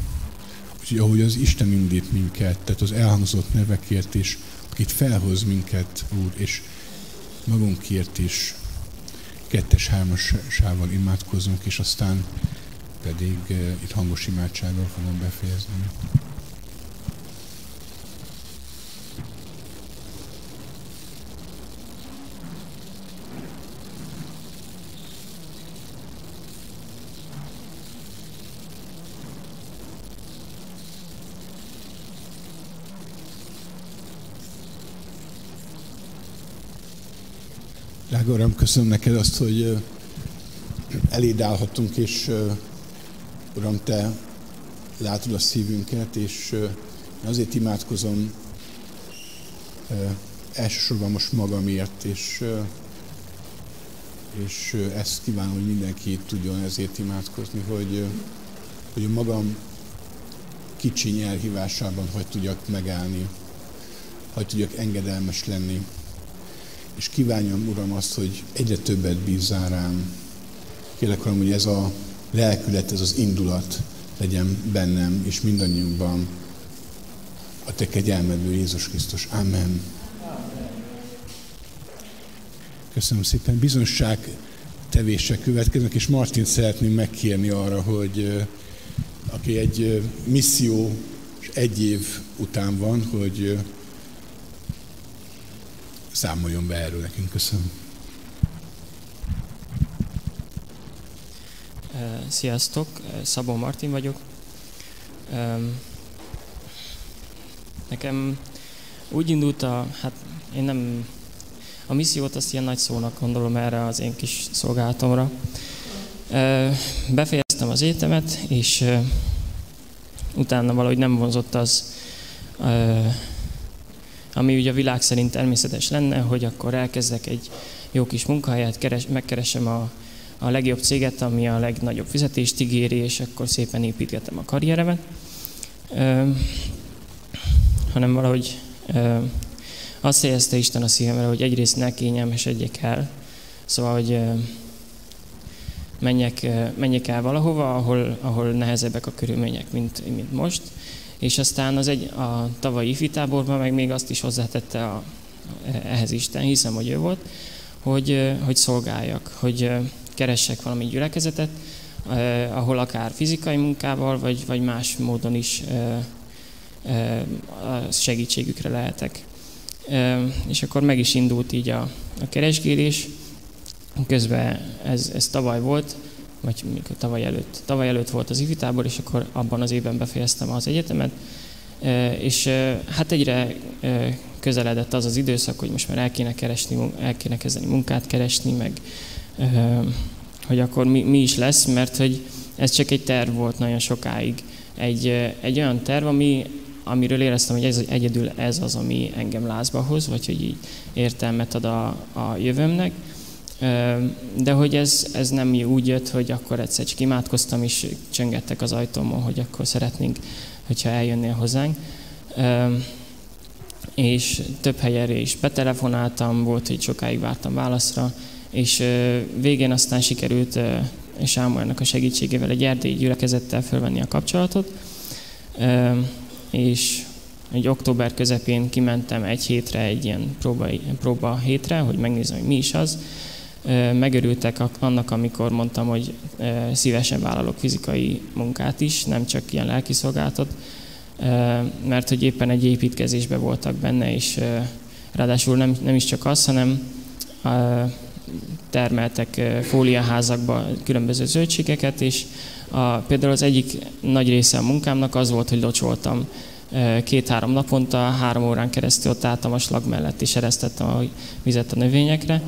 Úgyhogy ahogy az Isten indít minket, tehát az elhangzott nevekért is, akit felhoz minket, Úr, és magunkért is kettes-hármasával imádkozunk, és aztán pedig itt hangos imádsággal fogom befejezni. Drága Uram, köszönöm neked azt, hogy eléd állhatunk, és Uram, Te látod a szívünket, és azért imádkozom elsősorban most magamért, és, és ezt kívánom, hogy mindenki tudjon ezért imádkozni, hogy, hogy a magam kicsiny elhívásában hogy tudjak megállni, hogy tudjak engedelmes lenni, és kívánjam, Uram, azt, hogy egyre többet bízzál rám. Kérlek, Uram, hogy ez a lelkület, ez az indulat legyen bennem és mindannyiunkban a Te kegyelmedből, Jézus Krisztus. Amen. Köszönöm szépen. Bizonság tevések következnek, és Martin szeretném megkérni arra, hogy aki egy misszió és egy év után van, hogy számoljon be erről nekünk. Köszönöm. Sziasztok, Szabó Martin vagyok. Nekem úgy indult a, hát én nem, a missziót azt ilyen nagy szónak gondolom erre az én kis szolgálatomra. Befejeztem az étemet, és utána valahogy nem vonzott az, ami ugye a világ szerint természetes lenne, hogy akkor elkezdek egy jó kis munkahelyet, keres, megkeresem a, a legjobb céget, ami a legnagyobb fizetést ígéri, és akkor szépen építgetem a karrieremet. Ö, hanem valahogy ö, azt helyezte Isten a szívemre, hogy egyrészt ne kényelmesedjek el, szóval, hogy ö, menjek, menjek el valahova, ahol, ahol nehezebbek a körülmények, mint, mint most, és aztán az egy, a tavalyi ifitáborban meg még azt is hozzátette a, ehhez Isten, hiszem, hogy ő volt, hogy, hogy szolgáljak, hogy keressek valami gyülekezetet, ahol akár fizikai munkával, vagy, vagy más módon is eh, segítségükre lehetek. Eh, és akkor meg is indult így a, a keresgélés. Közben ez, ez tavaly volt, vagy mikor tavaly előtt. Tavaly előtt volt az ifitábor, és akkor abban az évben befejeztem az egyetemet. És hát egyre közeledett az az időszak, hogy most már el kéne, keresni, el kéne kezdeni munkát keresni, meg hogy akkor mi, mi is lesz, mert hogy ez csak egy terv volt nagyon sokáig. Egy, egy olyan terv, ami amiről éreztem, hogy ez egyedül ez az, ami engem lázba hoz, vagy hogy így értelmet ad a, a jövőmnek. De hogy ez, ez nem úgy jött, hogy akkor egyszer csak imádkoztam, és csöngettek az ajtómon, hogy akkor szeretnénk, hogyha eljönnél hozzánk. És több helyre is betelefonáltam, volt, hogy sokáig vártam válaszra, és végén aztán sikerült Sámuelnak a segítségével egy erdélyi gyülekezettel fölvenni a kapcsolatot, és egy október közepén kimentem egy hétre, egy ilyen próba, próba hétre, hogy megnézem, hogy mi is az. Megörültek annak, amikor mondtam, hogy szívesen vállalok fizikai munkát is, nem csak ilyen lelkiszolgálatot, mert hogy éppen egy építkezésben voltak benne, és ráadásul nem, nem is csak az, hanem termeltek fóliaházakba különböző zöldségeket, és a, például az egyik nagy része a munkámnak az volt, hogy locsoltam két-három naponta, három órán keresztül ott álltam a slag mellett, és eresztettem a vizet a növényekre.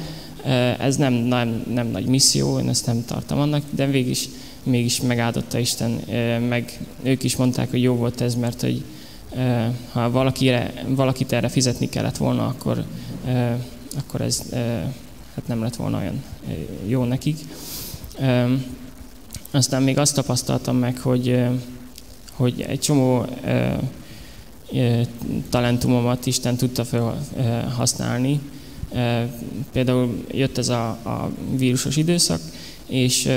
Ez nem, nem, nem nagy misszió, én ezt nem tartom annak, de végig is, mégis megáldotta Isten, meg ők is mondták, hogy jó volt ez, mert hogy ha valakire, valakit erre fizetni kellett volna, akkor, akkor ez hát nem lett volna olyan jó nekik. Aztán még azt tapasztaltam meg, hogy, hogy egy csomó talentumomat Isten tudta felhasználni. Például jött ez a, a vírusos időszak, és,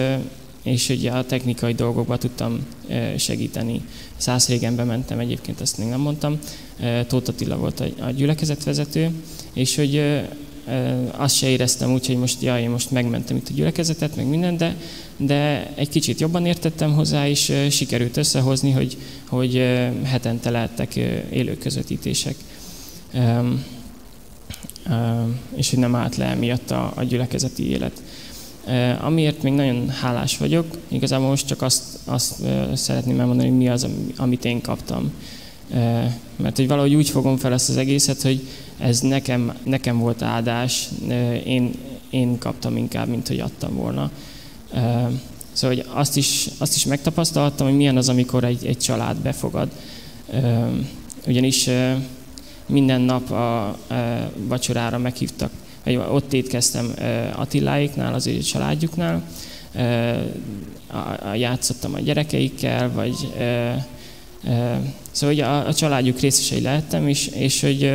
és ugye a technikai dolgokba tudtam segíteni. Száz régen bementem, egyébként ezt még nem mondtam. Tóth Attila volt a gyülekezetvezető, és hogy azt se éreztem úgy, hogy most, jaj, én most megmentem itt a gyülekezetet, meg minden, de, de egy kicsit jobban értettem hozzá, és sikerült összehozni, hogy, hogy hetente lehettek élő közvetítések. És hogy nem állt le miatt a, a gyülekezeti élet. Amiért még nagyon hálás vagyok, igazából most csak azt, azt szeretném elmondani, hogy mi az, amit én kaptam. Mert hogy valahogy úgy fogom fel ezt az egészet, hogy ez nekem, nekem volt áldás, én, én kaptam inkább, mint hogy adtam volna. Szóval hogy azt, is, azt is megtapasztaltam, hogy milyen az, amikor egy, egy család befogad. Ugyanis minden nap a, vacsorára meghívtak, vagy ott étkeztem Attiláiknál, az ő családjuknál, játszottam a gyerekeikkel, vagy szóval hogy a, a családjuk részesei lehettem, és, és hogy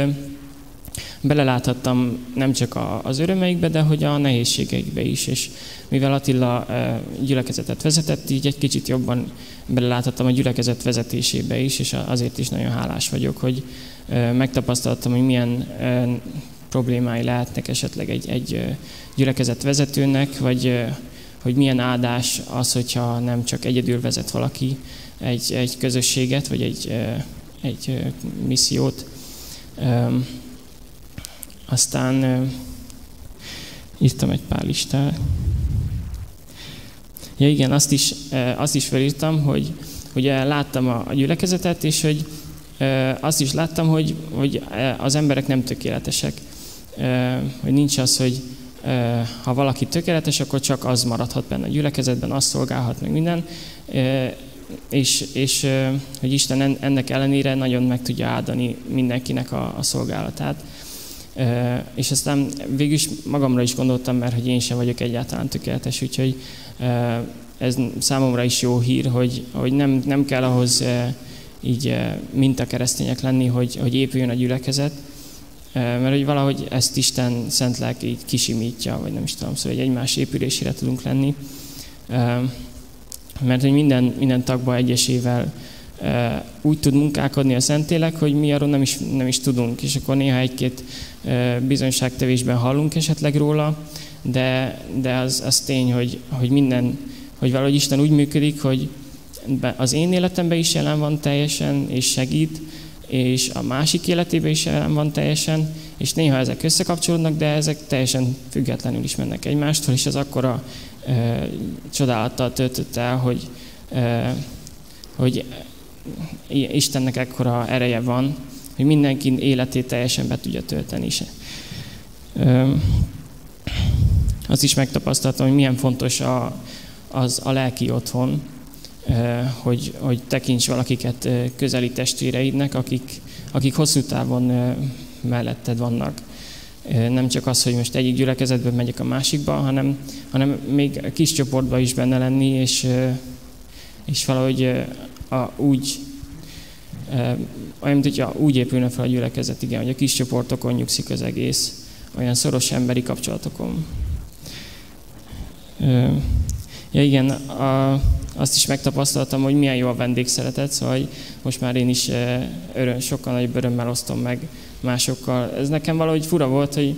beleláthattam nem csak a, az örömeikbe, de hogy a nehézségeikbe is. És mivel Attila gyülekezetet vezetett, így egy kicsit jobban beleláthattam a gyülekezet vezetésébe is, és azért is nagyon hálás vagyok, hogy megtapasztaltam, hogy milyen problémái lehetnek esetleg egy, egy gyülekezet vezetőnek, vagy hogy milyen áldás az, hogyha nem csak egyedül vezet valaki egy, egy közösséget, vagy egy, egy missziót. Aztán írtam egy pár listát. Ja igen, azt is, azt is felírtam, hogy, hogy láttam a gyülekezetet, és hogy azt is láttam, hogy, hogy az emberek nem tökéletesek. Hogy nincs az, hogy ha valaki tökéletes, akkor csak az maradhat benne a gyülekezetben, az szolgálhat meg minden. És, és hogy Isten ennek ellenére nagyon meg tudja áldani mindenkinek a, a szolgálatát. És aztán végül is magamra is gondoltam, mert hogy én sem vagyok egyáltalán tökéletes, úgyhogy ez számomra is jó hír, hogy, hogy nem, nem kell ahhoz így keresztények lenni, hogy, hogy épüljön a gyülekezet, mert hogy valahogy ezt Isten szent lelki kisimítja, vagy nem is tudom, szóval egy egymás épülésére tudunk lenni. Mert hogy minden, minden tagba egyesével úgy tud munkálkodni a Szentélek, hogy mi arról nem is, nem is tudunk, és akkor néha egy-két bizonyságtevésben hallunk esetleg róla, de, de az, az tény, hogy, hogy minden, hogy valahogy Isten úgy működik, hogy az én életemben is jelen van teljesen, és segít, és a másik életében is jelen van teljesen, és néha ezek összekapcsolódnak, de ezek teljesen függetlenül is mennek egymástól, és az akkora e, csodálattal töltött el, hogy, e, hogy Istennek ekkora ereje van, hogy mindenki életét teljesen be tudja tölteni is. Azt is megtapasztaltam, hogy milyen fontos a, az a lelki otthon, hogy, hogy tekints valakiket közeli testvéreidnek, akik, akik hosszú távon melletted vannak. Nem csak az, hogy most egyik gyülekezetben megyek a másikba, hanem, hanem még kis csoportban is benne lenni, és, és valahogy a, úgy, olyan, hogyha úgy épülne fel a gyülekezet, igen, hogy a kis csoportokon nyugszik az egész, olyan szoros emberi kapcsolatokon. Ja igen, a, azt is megtapasztaltam, hogy milyen jó a vendégszeretet, szóval most már én is öröm, sokkal nagyobb örömmel osztom meg másokkal. Ez nekem valahogy fura volt, hogy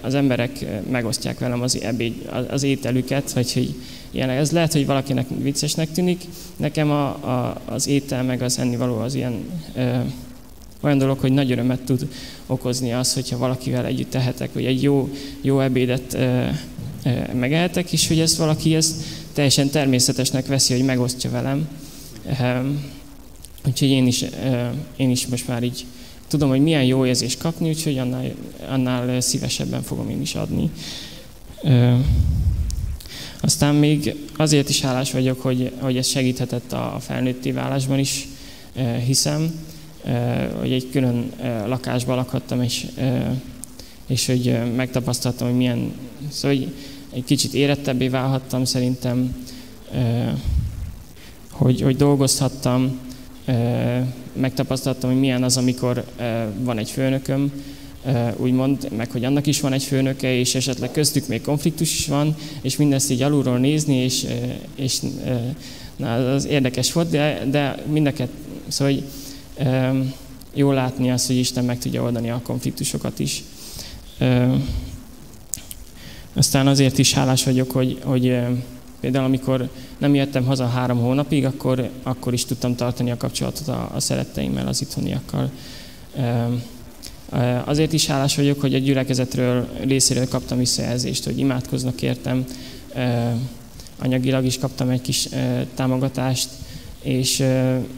az emberek megosztják velem az, ebéd, az ételüket, vagy hogy ilyen, ez lehet, hogy valakinek viccesnek tűnik. Nekem a, a, az étel meg az ennivaló az ilyen ö, olyan dolog, hogy nagy örömet tud okozni az, hogyha valakivel együtt tehetek, hogy egy jó, jó ebédet ö, ö, megehetek, és hogy ezt valaki ezt teljesen természetesnek veszi, hogy megosztja velem. Ö, úgyhogy én is, ö, én is most már így tudom, hogy milyen jó érzés kapni, úgyhogy annál, annál szívesebben fogom én is adni. Ö, aztán még azért is hálás vagyok, hogy, hogy ez segíthetett a, a felnőtti válásban is, hiszem, hogy egy külön lakásban lakhattam, és, és hogy megtapasztaltam, hogy milyen, szóval hogy egy kicsit érettebbé válhattam szerintem, hogy, hogy dolgozhattam, megtapasztaltam, hogy milyen az, amikor van egy főnököm, úgymond, meg hogy annak is van egy főnöke, és esetleg köztük még konfliktus is van, és mindezt így alulról nézni, és, és na, az érdekes volt, de, de mindeket, szóval hogy, jó látni azt, hogy Isten meg tudja oldani a konfliktusokat is. Aztán azért is hálás vagyok, hogy, hogy például amikor nem jöttem haza három hónapig, akkor, akkor is tudtam tartani a kapcsolatot a, a szeretteimmel, az itthoniakkal. Azért is hálás vagyok, hogy a gyülekezetről részéről kaptam visszajelzést, hogy imádkoznak értem, anyagilag is kaptam egy kis támogatást, és,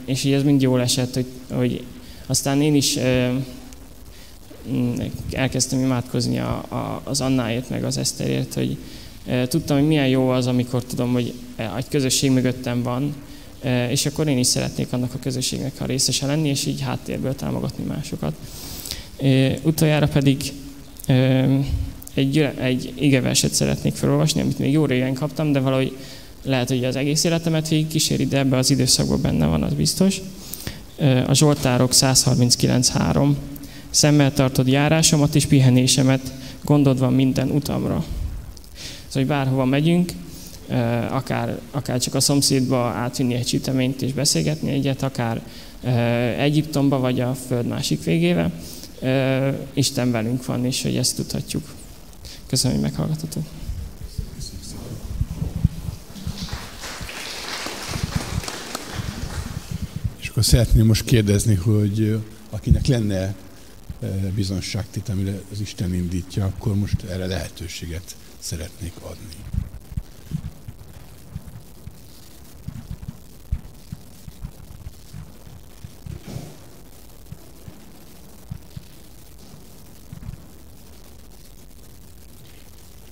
és így ez mind jól esett, hogy, hogy aztán én is elkezdtem imádkozni az Annáért, meg az Eszterért, hogy tudtam, hogy milyen jó az, amikor tudom, hogy egy közösség mögöttem van, és akkor én is szeretnék annak a közösségnek a részese lenni, és így háttérből támogatni másokat. Utoljára pedig egy, egy igeverset szeretnék felolvasni, amit még jó régen kaptam, de valahogy lehet, hogy az egész életemet végig kíséri, de ebbe az időszakban benne van, az biztos. A Zsoltárok 139.3. Szemmel tartod járásomat és pihenésemet, gondod van minden utamra. Szóval, hogy bárhova megyünk, akár, akár csak a szomszédba átvinni egy süteményt és beszélgetni egyet, akár Egyiptomba vagy a föld másik végébe, Isten velünk van, és hogy ezt tudhatjuk. Köszönöm, hogy meghallgatotok. És akkor szeretném most kérdezni, hogy akinek lenne bizonságtét, amire az Isten indítja, akkor most erre lehetőséget szeretnék adni.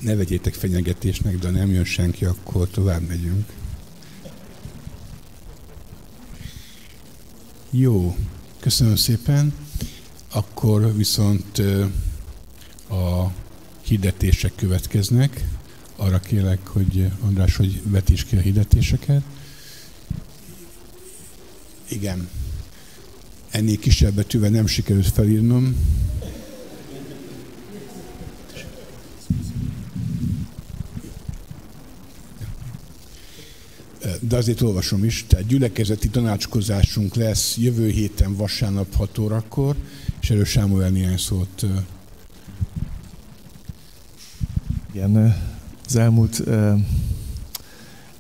ne vegyétek fenyegetésnek, de ha nem jön senki, akkor tovább megyünk. Jó, köszönöm szépen. Akkor viszont a hirdetések következnek. Arra kérlek, hogy András, hogy vetíts ki a hirdetéseket. Igen. Ennél kisebb betűvel nem sikerült felírnom. de azért olvasom is. Tehát gyülekezeti tanácskozásunk lesz jövő héten vasárnap 6 órakor, és erről Sámuel néhány szót. Igen, az elmúlt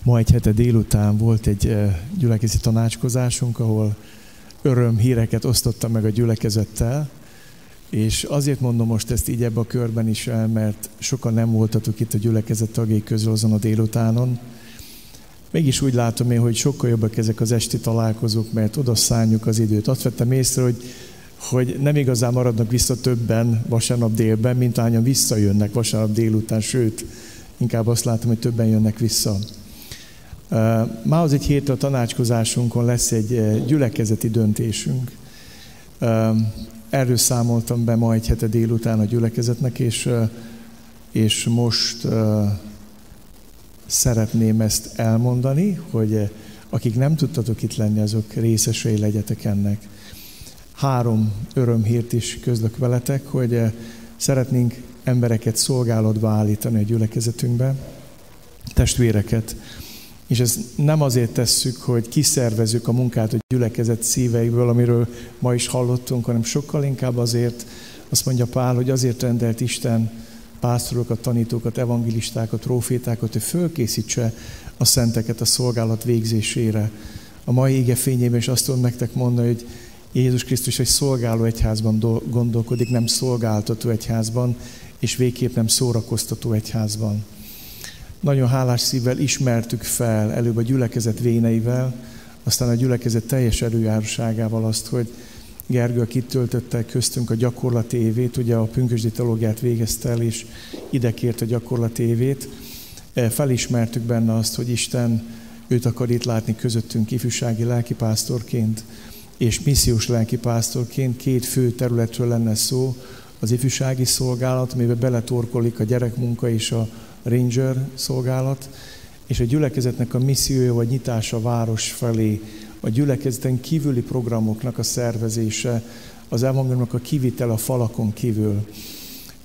ma egy hete délután volt egy gyülekezeti tanácskozásunk, ahol öröm híreket osztottam meg a gyülekezettel, és azért mondom most ezt így ebbe a körben is el, mert sokan nem voltatok itt a gyülekezet tagjai közül azon a délutánon, Mégis úgy látom én, hogy sokkal jobbak ezek az esti találkozók, mert oda szálljuk az időt. Azt vettem észre, hogy, hogy nem igazán maradnak vissza többen vasárnap délben, mint ányan visszajönnek vasárnap délután, sőt, inkább azt látom, hogy többen jönnek vissza. Már az egy héttel a tanácskozásunkon lesz egy gyülekezeti döntésünk. Erről számoltam be ma egy hete délután a gyülekezetnek, és, és most szeretném ezt elmondani, hogy akik nem tudtatok itt lenni, azok részesei legyetek ennek. Három örömhírt is közlök veletek, hogy szeretnénk embereket szolgálatba állítani a gyülekezetünkbe, testvéreket. És ezt nem azért tesszük, hogy kiszervezzük a munkát a gyülekezet szíveiből, amiről ma is hallottunk, hanem sokkal inkább azért, azt mondja Pál, hogy azért rendelt Isten pásztorokat, tanítókat, evangelistákat, profétákat, hogy fölkészítse a szenteket a szolgálat végzésére. A mai ége fényében is azt tudom nektek mondani, hogy Jézus Krisztus egy szolgáló egyházban gondolkodik, nem szolgáltató egyházban, és végképp nem szórakoztató egyházban. Nagyon hálás szívvel ismertük fel előbb a gyülekezet véneivel, aztán a gyülekezet teljes erőjárosságával azt, hogy Gergő, aki töltötte köztünk a gyakorlati évét, ugye a pünkösdi teológiát végezte el, és ide kért a gyakorlati évét. E, felismertük benne azt, hogy Isten őt akar itt látni közöttünk ifjúsági lelkipásztorként és missziós lelkipásztorként. Két fő területről lenne szó, az ifjúsági szolgálat, amiben beletorkolik a gyerekmunka és a ranger szolgálat, és a gyülekezetnek a missziója vagy nyitása a város felé, a gyülekezeten kívüli programoknak a szervezése, az evangéliumnak a kivitel a falakon kívül.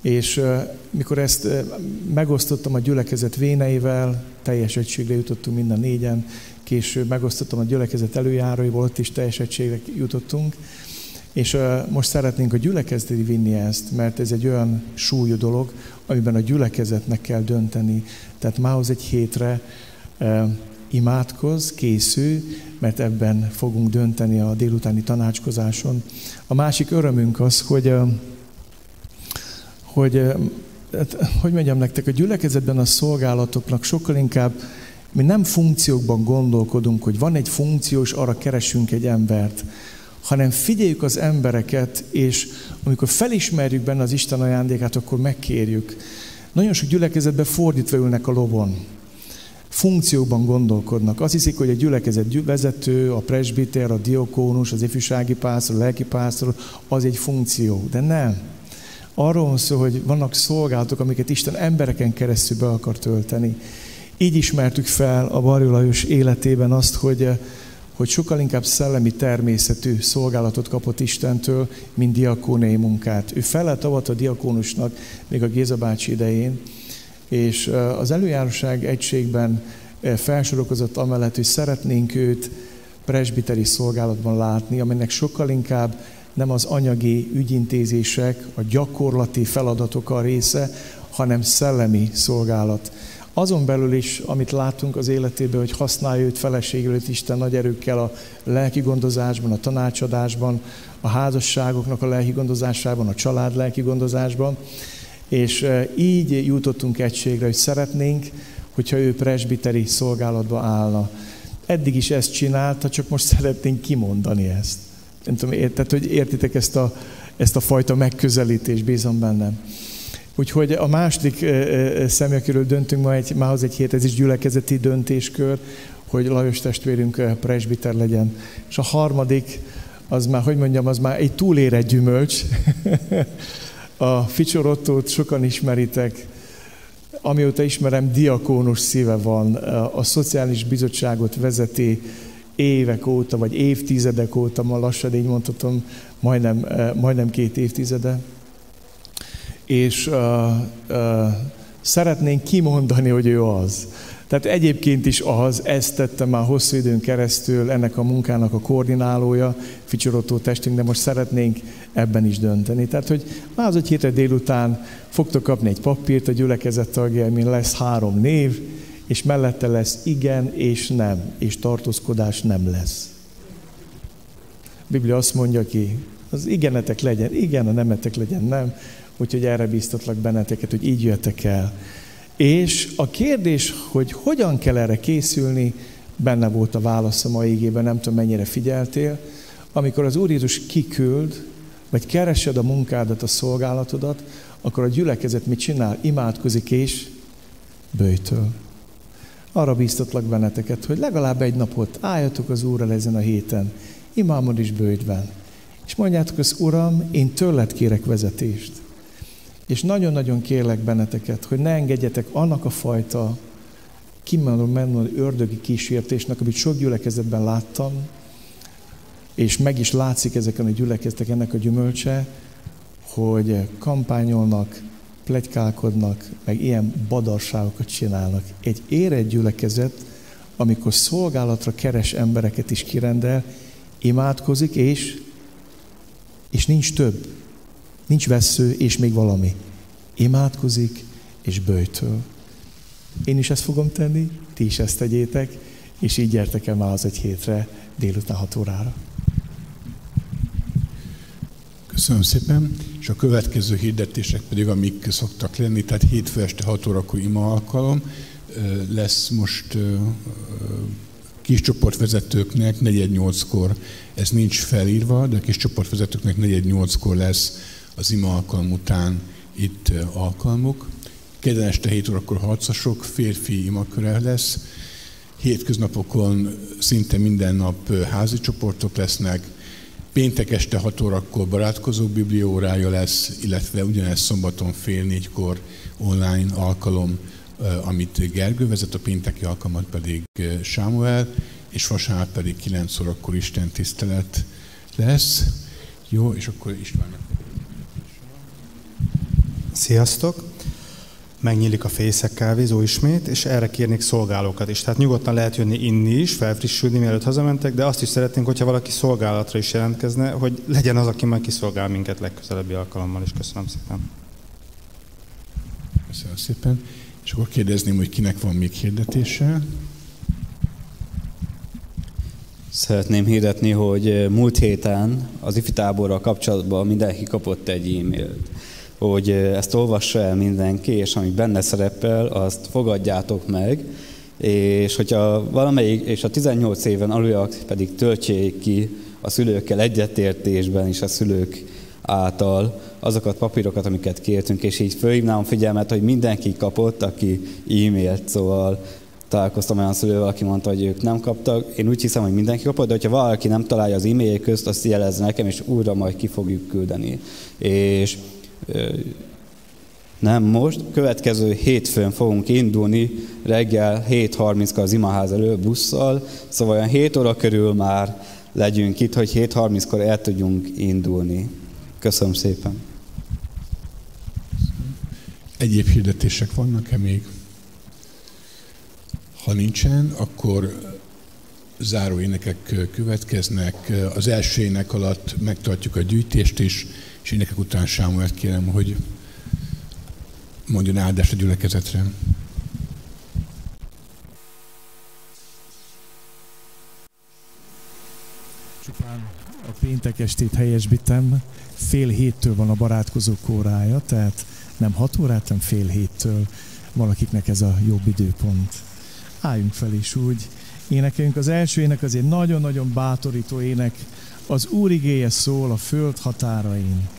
És mikor ezt megosztottam a gyülekezet véneivel, teljes egységre jutottunk mind a négyen, később megosztottam a gyülekezet előjáróival, ott is teljes egységre jutottunk, és most szeretnénk a gyülekezeti vinni ezt, mert ez egy olyan súlyú dolog, amiben a gyülekezetnek kell dönteni. Tehát mához egy hétre imádkoz, készül, mert ebben fogunk dönteni a délutáni tanácskozáson. A másik örömünk az, hogy, hogy hát, hogy mondjam nektek, a gyülekezetben a szolgálatoknak sokkal inkább mi nem funkciókban gondolkodunk, hogy van egy funkció, és arra keresünk egy embert, hanem figyeljük az embereket, és amikor felismerjük benne az Isten ajándékát, akkor megkérjük. Nagyon sok gyülekezetben fordítva ülnek a lovon. Funkciókban gondolkodnak. Azt hiszik, hogy a gyülekezet vezető, a presbiter, a diokónus, az ifjúsági pásztor, a lelki pásztor, az egy funkció. De nem. Arról van szó, hogy vannak szolgálatok, amiket Isten embereken keresztül be akar tölteni. Így ismertük fel a Barjú Lajos életében azt, hogy hogy sokkal inkább szellemi természetű szolgálatot kapott Istentől, mint diakónai munkát. Ő felett avat a diakónusnak még a Géza bácsi idején, és az előjáróság egységben felsorokozott amellett, hogy szeretnénk őt presbiteri szolgálatban látni, aminek sokkal inkább nem az anyagi ügyintézések, a gyakorlati feladatok a része, hanem szellemi szolgálat. Azon belül is, amit látunk az életében, hogy használja őt feleségül, Isten nagy erőkkel a lelki gondozásban, a tanácsadásban, a házasságoknak a lelki gondozásában, a család lelki gondozásban, és e, így jutottunk egységre, hogy szeretnénk, hogyha ő presbiteri szolgálatba állna. Eddig is ezt csinálta, csak most szeretnénk kimondani ezt. Nem tudom, érted, hogy értitek ezt a, ezt a fajta megközelítést, bízom bennem. Úgyhogy a második személy, akiről döntünk ma egy, mához egy hét, ez is gyülekezeti döntéskör, hogy Lajos testvérünk presbiter legyen. És a harmadik, az már, hogy mondjam, az már egy túlérett gyümölcs. a Ficsorottót sokan ismeritek, amióta ismerem, diakónus szíve van, a szociális bizottságot vezeti évek óta, vagy évtizedek óta, ma lassan így mondhatom, majdnem, majdnem két évtizede és uh, uh, szeretnénk kimondani, hogy ő az. Tehát egyébként is az, ezt tette már hosszú időn keresztül ennek a munkának a koordinálója, Ficsorotó testünk, de most szeretnénk ebben is dönteni. Tehát, hogy már az egy hétre délután fogtok kapni egy papírt a gyülekezet tagjai, min lesz három név, és mellette lesz igen és nem, és tartózkodás nem lesz. A Biblia azt mondja ki, az igenetek legyen igen, a nemetek legyen nem, úgyhogy erre bíztatlak benneteket, hogy így jöttek el. És a kérdés, hogy hogyan kell erre készülni, benne volt a válasz a mai ígében, nem tudom mennyire figyeltél. Amikor az Úr Jézus kiküld, vagy keresed a munkádat, a szolgálatodat, akkor a gyülekezet mit csinál? Imádkozik és bőjtöl. arra bíztatlak benneteket, hogy legalább egy napot álljatok az Úrral ezen a héten, imámon is bőjtben, és mondjátok az Uram, én tőled kérek vezetést. És nagyon-nagyon kérlek benneteket, hogy ne engedjetek annak a fajta kimondom, menni ördögi kísértésnek, amit sok gyülekezetben láttam, és meg is látszik ezeken a gyülekezetek ennek a gyümölcse, hogy kampányolnak, plegykálkodnak, meg ilyen badarságokat csinálnak. Egy érett gyülekezet, amikor szolgálatra keres embereket is kirendel, imádkozik, és, és nincs több. Nincs vesző, és még valami. Imádkozik, és bőjtöl. Én is ezt fogom tenni, ti is ezt tegyétek, és így gyertek el már az egy hétre, délután 6 órára. Köszönöm szépen, és a következő hirdetések pedig, amik szoktak lenni, tehát hétfő este 6 órakor ima alkalom, lesz most kis csoportvezetőknek 4-8-kor, ez nincs felírva, de a kis csoportvezetőknek 4-8-kor lesz az ima alkalom után itt alkalmuk. Kedden este 7 órakor harcosok, férfi imaköre lesz. Hétköznapokon szinte minden nap házi csoportok lesznek. Péntek este 6 órakor barátkozók bibliórája lesz, illetve ugyanez szombaton fél négykor online alkalom, amit Gergő vezet, a pénteki alkalmat pedig Sámuel, és vasárnap pedig 9 órakor Isten tisztelet lesz. Jó, és akkor Istvánnak. Sziasztok! megnyílik a fészek kávézó ismét, és erre kérnék szolgálókat is. Tehát nyugodtan lehet jönni inni is, felfrissülni, mielőtt hazamentek, de azt is szeretnénk, hogyha valaki szolgálatra is jelentkezne, hogy legyen az, aki majd kiszolgál minket legközelebbi alkalommal is. Köszönöm szépen. Köszönöm szépen. És akkor kérdezném, hogy kinek van még hirdetése. Szeretném hirdetni, hogy múlt héten az ifi táborral kapcsolatban mindenki kapott egy e-mailt hogy ezt olvassa el mindenki, és ami benne szerepel, azt fogadjátok meg, és hogyha valamelyik, és a 18 éven aluljak pedig töltsék ki a szülőkkel egyetértésben és a szülők által azokat papírokat, amiket kértünk, és így fölhívnám a figyelmet, hogy mindenki kapott, aki e-mailt, szóval találkoztam olyan szülővel, aki mondta, hogy ők nem kaptak. Én úgy hiszem, hogy mindenki kapott, de ha valaki nem találja az e-mail közt, azt jelez nekem, és újra majd ki fogjuk küldeni. És nem most, következő hétfőn fogunk indulni, reggel 7.30-kor az imaház elő busszal, szóval olyan 7 óra körül már legyünk itt, hogy 7.30-kor el tudjunk indulni. Köszönöm szépen. Egyéb hirdetések vannak-e még? Ha nincsen, akkor záró énekek következnek. Az első ének alatt megtartjuk a gyűjtést is, és énekek után Sámuelt kérem, hogy mondjon áldást a gyülekezetre. Csupán a péntek estét helyesbitem, fél héttől van a barátkozók órája, tehát nem hat órát, hanem fél héttől valakiknek ez a jobb időpont. Álljunk fel is úgy, énekeljünk. Az első ének az egy nagyon-nagyon bátorító ének, az Úr igéje szól a föld határain.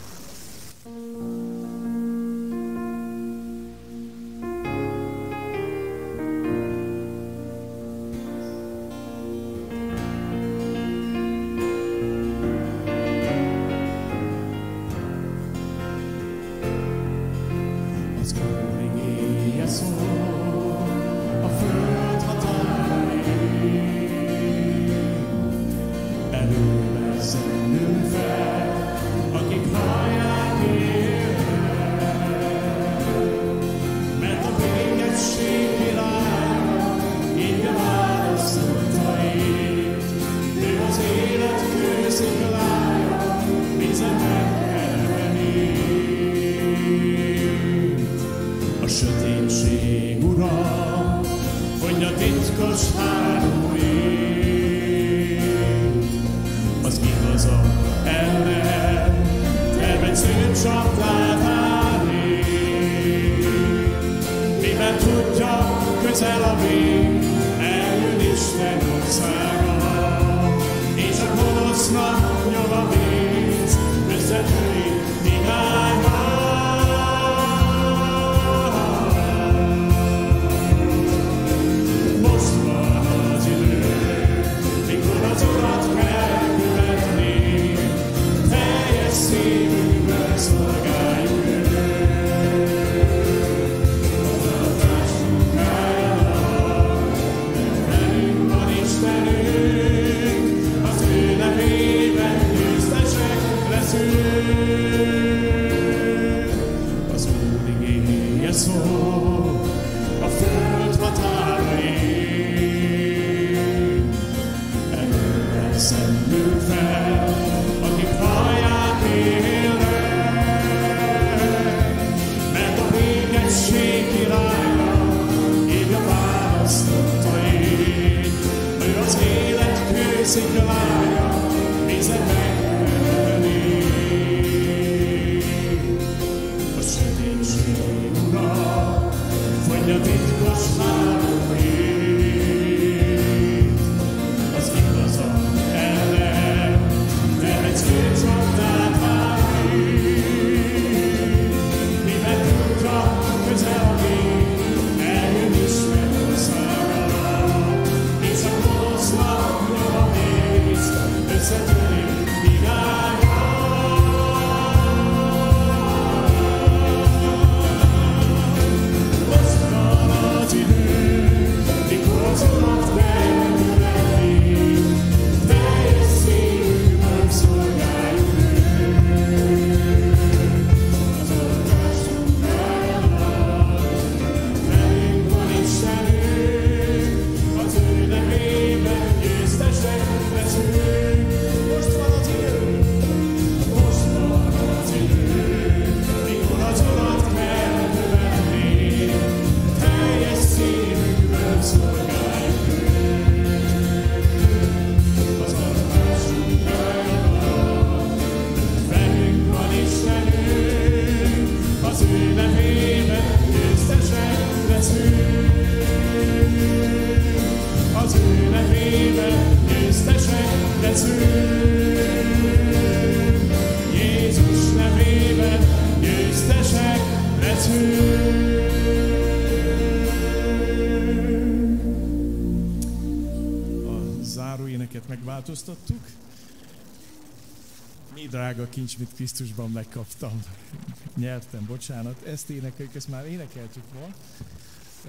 kincs, mit Krisztusban megkaptam. Nyertem, bocsánat. Ezt énekeljük, ezt már énekeltük ma.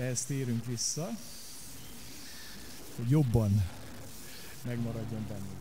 Ezt érünk vissza, hogy jobban megmaradjon bennünk.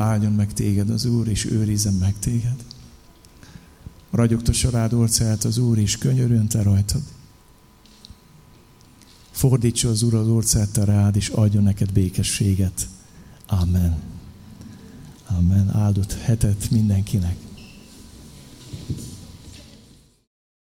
Áldjon meg téged az Úr, és őrizzen meg téged. Ragyogtassa rád orcáját az Úr, és könyörüljön te rajtad. Fordítsa az Úr az orcát te rád, és adjon neked békességet. Amen. Amen. Áldott hetet mindenkinek.